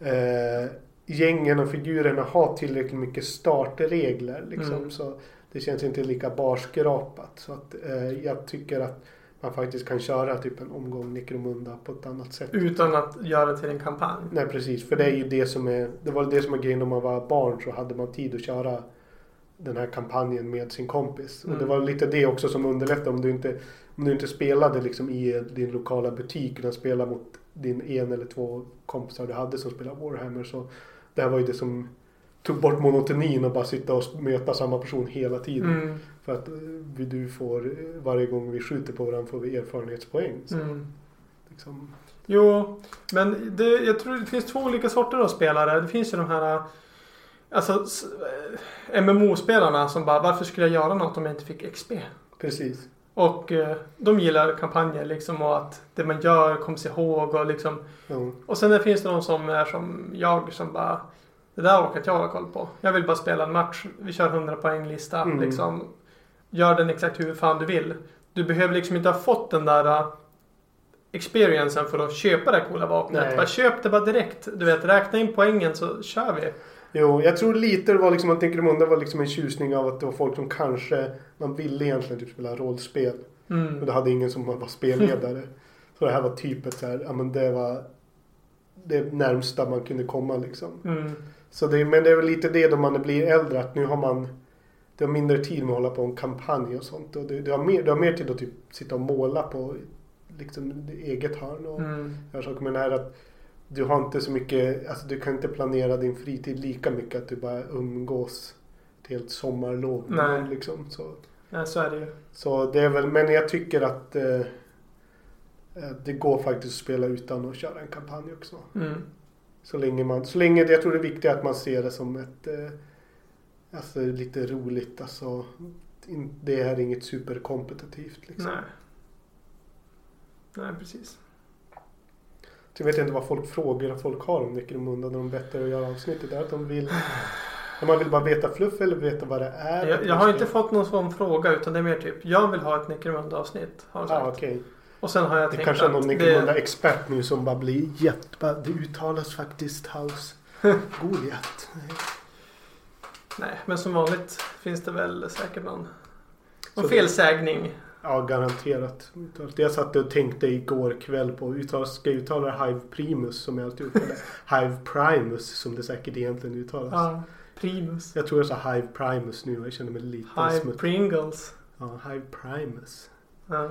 eh, gängen och figurerna har tillräckligt mycket startregler liksom. Mm. Så det känns inte lika barskrapat. Så att eh, jag tycker att man faktiskt kan köra typ en omgång Necromunda på ett annat sätt. Utan att göra till en kampanj. Nej precis, för det är ju det som är Det var det som var grejen när man var barn så hade man tid att köra Den här kampanjen med sin kompis. Och det Mm. var lite det också som underlättade om du inte Om du inte spelade liksom i din lokala butik utan spelade mot din en eller två kompisar du hade som spelade Warhammer så Det här var ju det som Tog bort monotonin och bara sitta och möta samma person hela tiden. Mm. För att eh, vi- du får eh, varje gång vi skjuter på varandra får vi erfarenhetspoäng. Så, Mm. liksom, Jo, men det, jag tror det finns två olika sorter av spelare. Det finns ju de här Alltså eh, MMO-spelarna som bara varför skulle jag göra något om jag inte fick XP? precis. Och eh, de gillar kampanjer liksom och att det man gör kommer sig ihåg och liksom Ja. Och sen finns det de som är som jag som bara Det där orkar inte jag ha koll på. Jag vill bara spela en match. Vi kör 100 poänglista Mm. liksom. Gör den exakt hur fan du vill. Du behöver liksom inte ha fått den där uh, experiencen för att köpa det coola vapnet. Nej. Bara köp det bara direkt. Du vet, räkna in poängen så kör vi. Jo, jag tror lite det var liksom att Necromunda var liksom en tjusning av att det var folk som kanske man ville egentligen typ spela rollspel. Mm. Och det hade ingen som var spelledare. Så det här var typ ett så här, ja men det var det närmsta man kunde komma liksom. Mm. Så det, men det är väl lite det då man blir äldre att nu har man du har mindre tid med att hålla på en kampanj och sånt. Och du, du, har, mer, du har mer tid att typ sitta och måla på liksom eget hörn och Mm. göra saker. Men det här att du har inte så mycket, alltså du kan inte planera din fritid lika mycket att du bara umgås ett helt sommarlov. Nej. Liksom. Så, Ja, så är det ju. så det är väl, men jag tycker att eh, eh, det går faktiskt att spela utan att köra en kampanj också. Mm. Så länge man, så länge det, jag tror det är viktigt att man ser det som ett, eh, alltså lite roligt. Alltså, det är inget superkompetitivt liksom. Nej. Nej, precis. Jag vet inte vad folk frågar folk har om Necromunda när de berättar och gör avsnittet. Är att de vill, man vill bara veta fluff eller veta vad det är. Jag, jag har inte fått någon sån fråga utan det är mer typ jag vill ha ett Necromunda-avsnitt. Har de sagt. Ja, okej. Och sen har jag Det tänkt kanske är någon det- Necromunda-expert nu som bara blir jätte... Det uttalas faktiskt House Goliath. Nej, men som vanligt finns det väl säkert någon, någon felsägning. Ja, garanterat. Jag satt och tänkte igår kväll på uttal, ska jag uttala det Hive Primus som jag alltid uttalar Hive Primus som det säkert egentligen uttalas. Ja, Primus. Jag tror jag sa Hive Primus nu och jag känner mig lite Hive smutsig. Pringles. Ja, Hive Primus. Ja.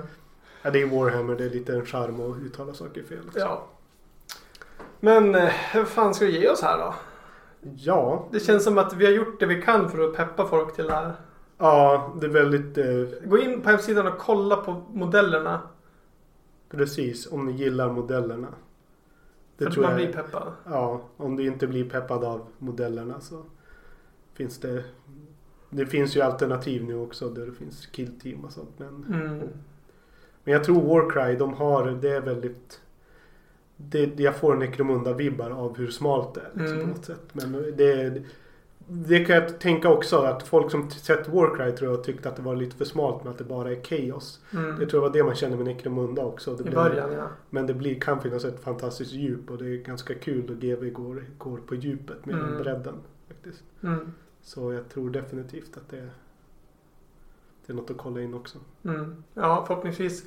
Ja, det är Warhammer. Det är lite en charm att uttala saker fel. också. ja. Men eh, hur fan ska vi ge oss här då? Ja, Det känns som att vi har gjort det vi kan för att peppa folk till det här. Ja, det är väldigt eh, Gå in på hemsidan och kolla på modellerna. precis om ni gillar modellerna. Det för att tror man jag. blir peppad. Ja, om du inte blir peppad av modellerna så finns det. Det finns ju alternativ nu också där det finns killteam och sånt. Men, Mm. men jag tror Warcry, de har, det är väldigt. Det, jag får Necromunda-vibbar av hur smalt det är liksom, Mm. på något sätt. Men det, det kan jag tänka också att folk som sett Warcry tror jag tyckte att det var lite för smalt med att det bara är chaos. Mm. Det tror jag var det man kände med Necromunda också. Det I början ja. men det blir, kan finnas ett fantastiskt djup och det är ganska kul då GW går, går på djupet med Mm. bredden. Faktiskt. Mm. Så jag tror definitivt att det, det är något att kolla in också. Mm. Ja, förhoppningsvis.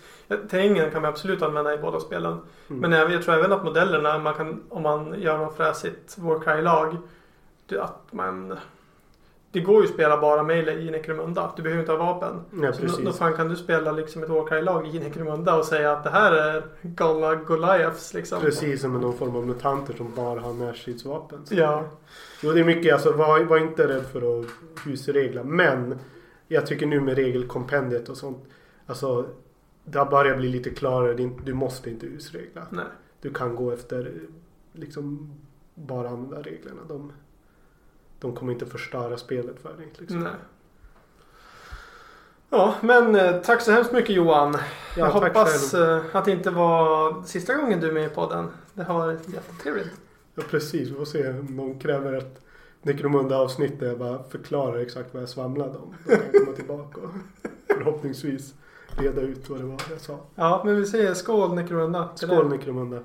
Terrängen kan man absolut använda i båda spelen. Mm. Men även, jag tror även att modellerna, man kan, om man gör något fräsigt Warcry-lag. Att man... Det går ju att spela bara melee i Necromunda. Du behöver inte ha vapen. ja, Så då, fan kan du spela liksom ett Warcry-lag i Necromunda och säga att det här är galna Goliaths liksom. Precis som med någon form av mutanter som bara har närstridsvapen. Ja. Jo, det är mycket. Alltså, var, var inte rädd för att husregla. Men jag tycker nu med regelkompendiet och sånt. Alltså, det har börjat bli lite klarare. Du måste inte husregla. Nej. Du kan gå efter liksom bara använda reglerna. De, de kommer inte förstöra spelet för dig. Liksom. Nej. Ja, men eh, tack så hemskt mycket Johan. Ja, jag hoppas själv. eh, att det inte var sista gången du är med i podden. Det har varit jättetrevligt. Ja, precis. Vi får se om de kräver ett Necromunda avsnitt där jag bara förklarar exakt vad jag svamlade om. Då kan jag komma tillbaka och förhoppningsvis reda ut vad det var jag sa. Ja, men vi säger skål Necromunda. Skål Necromunda.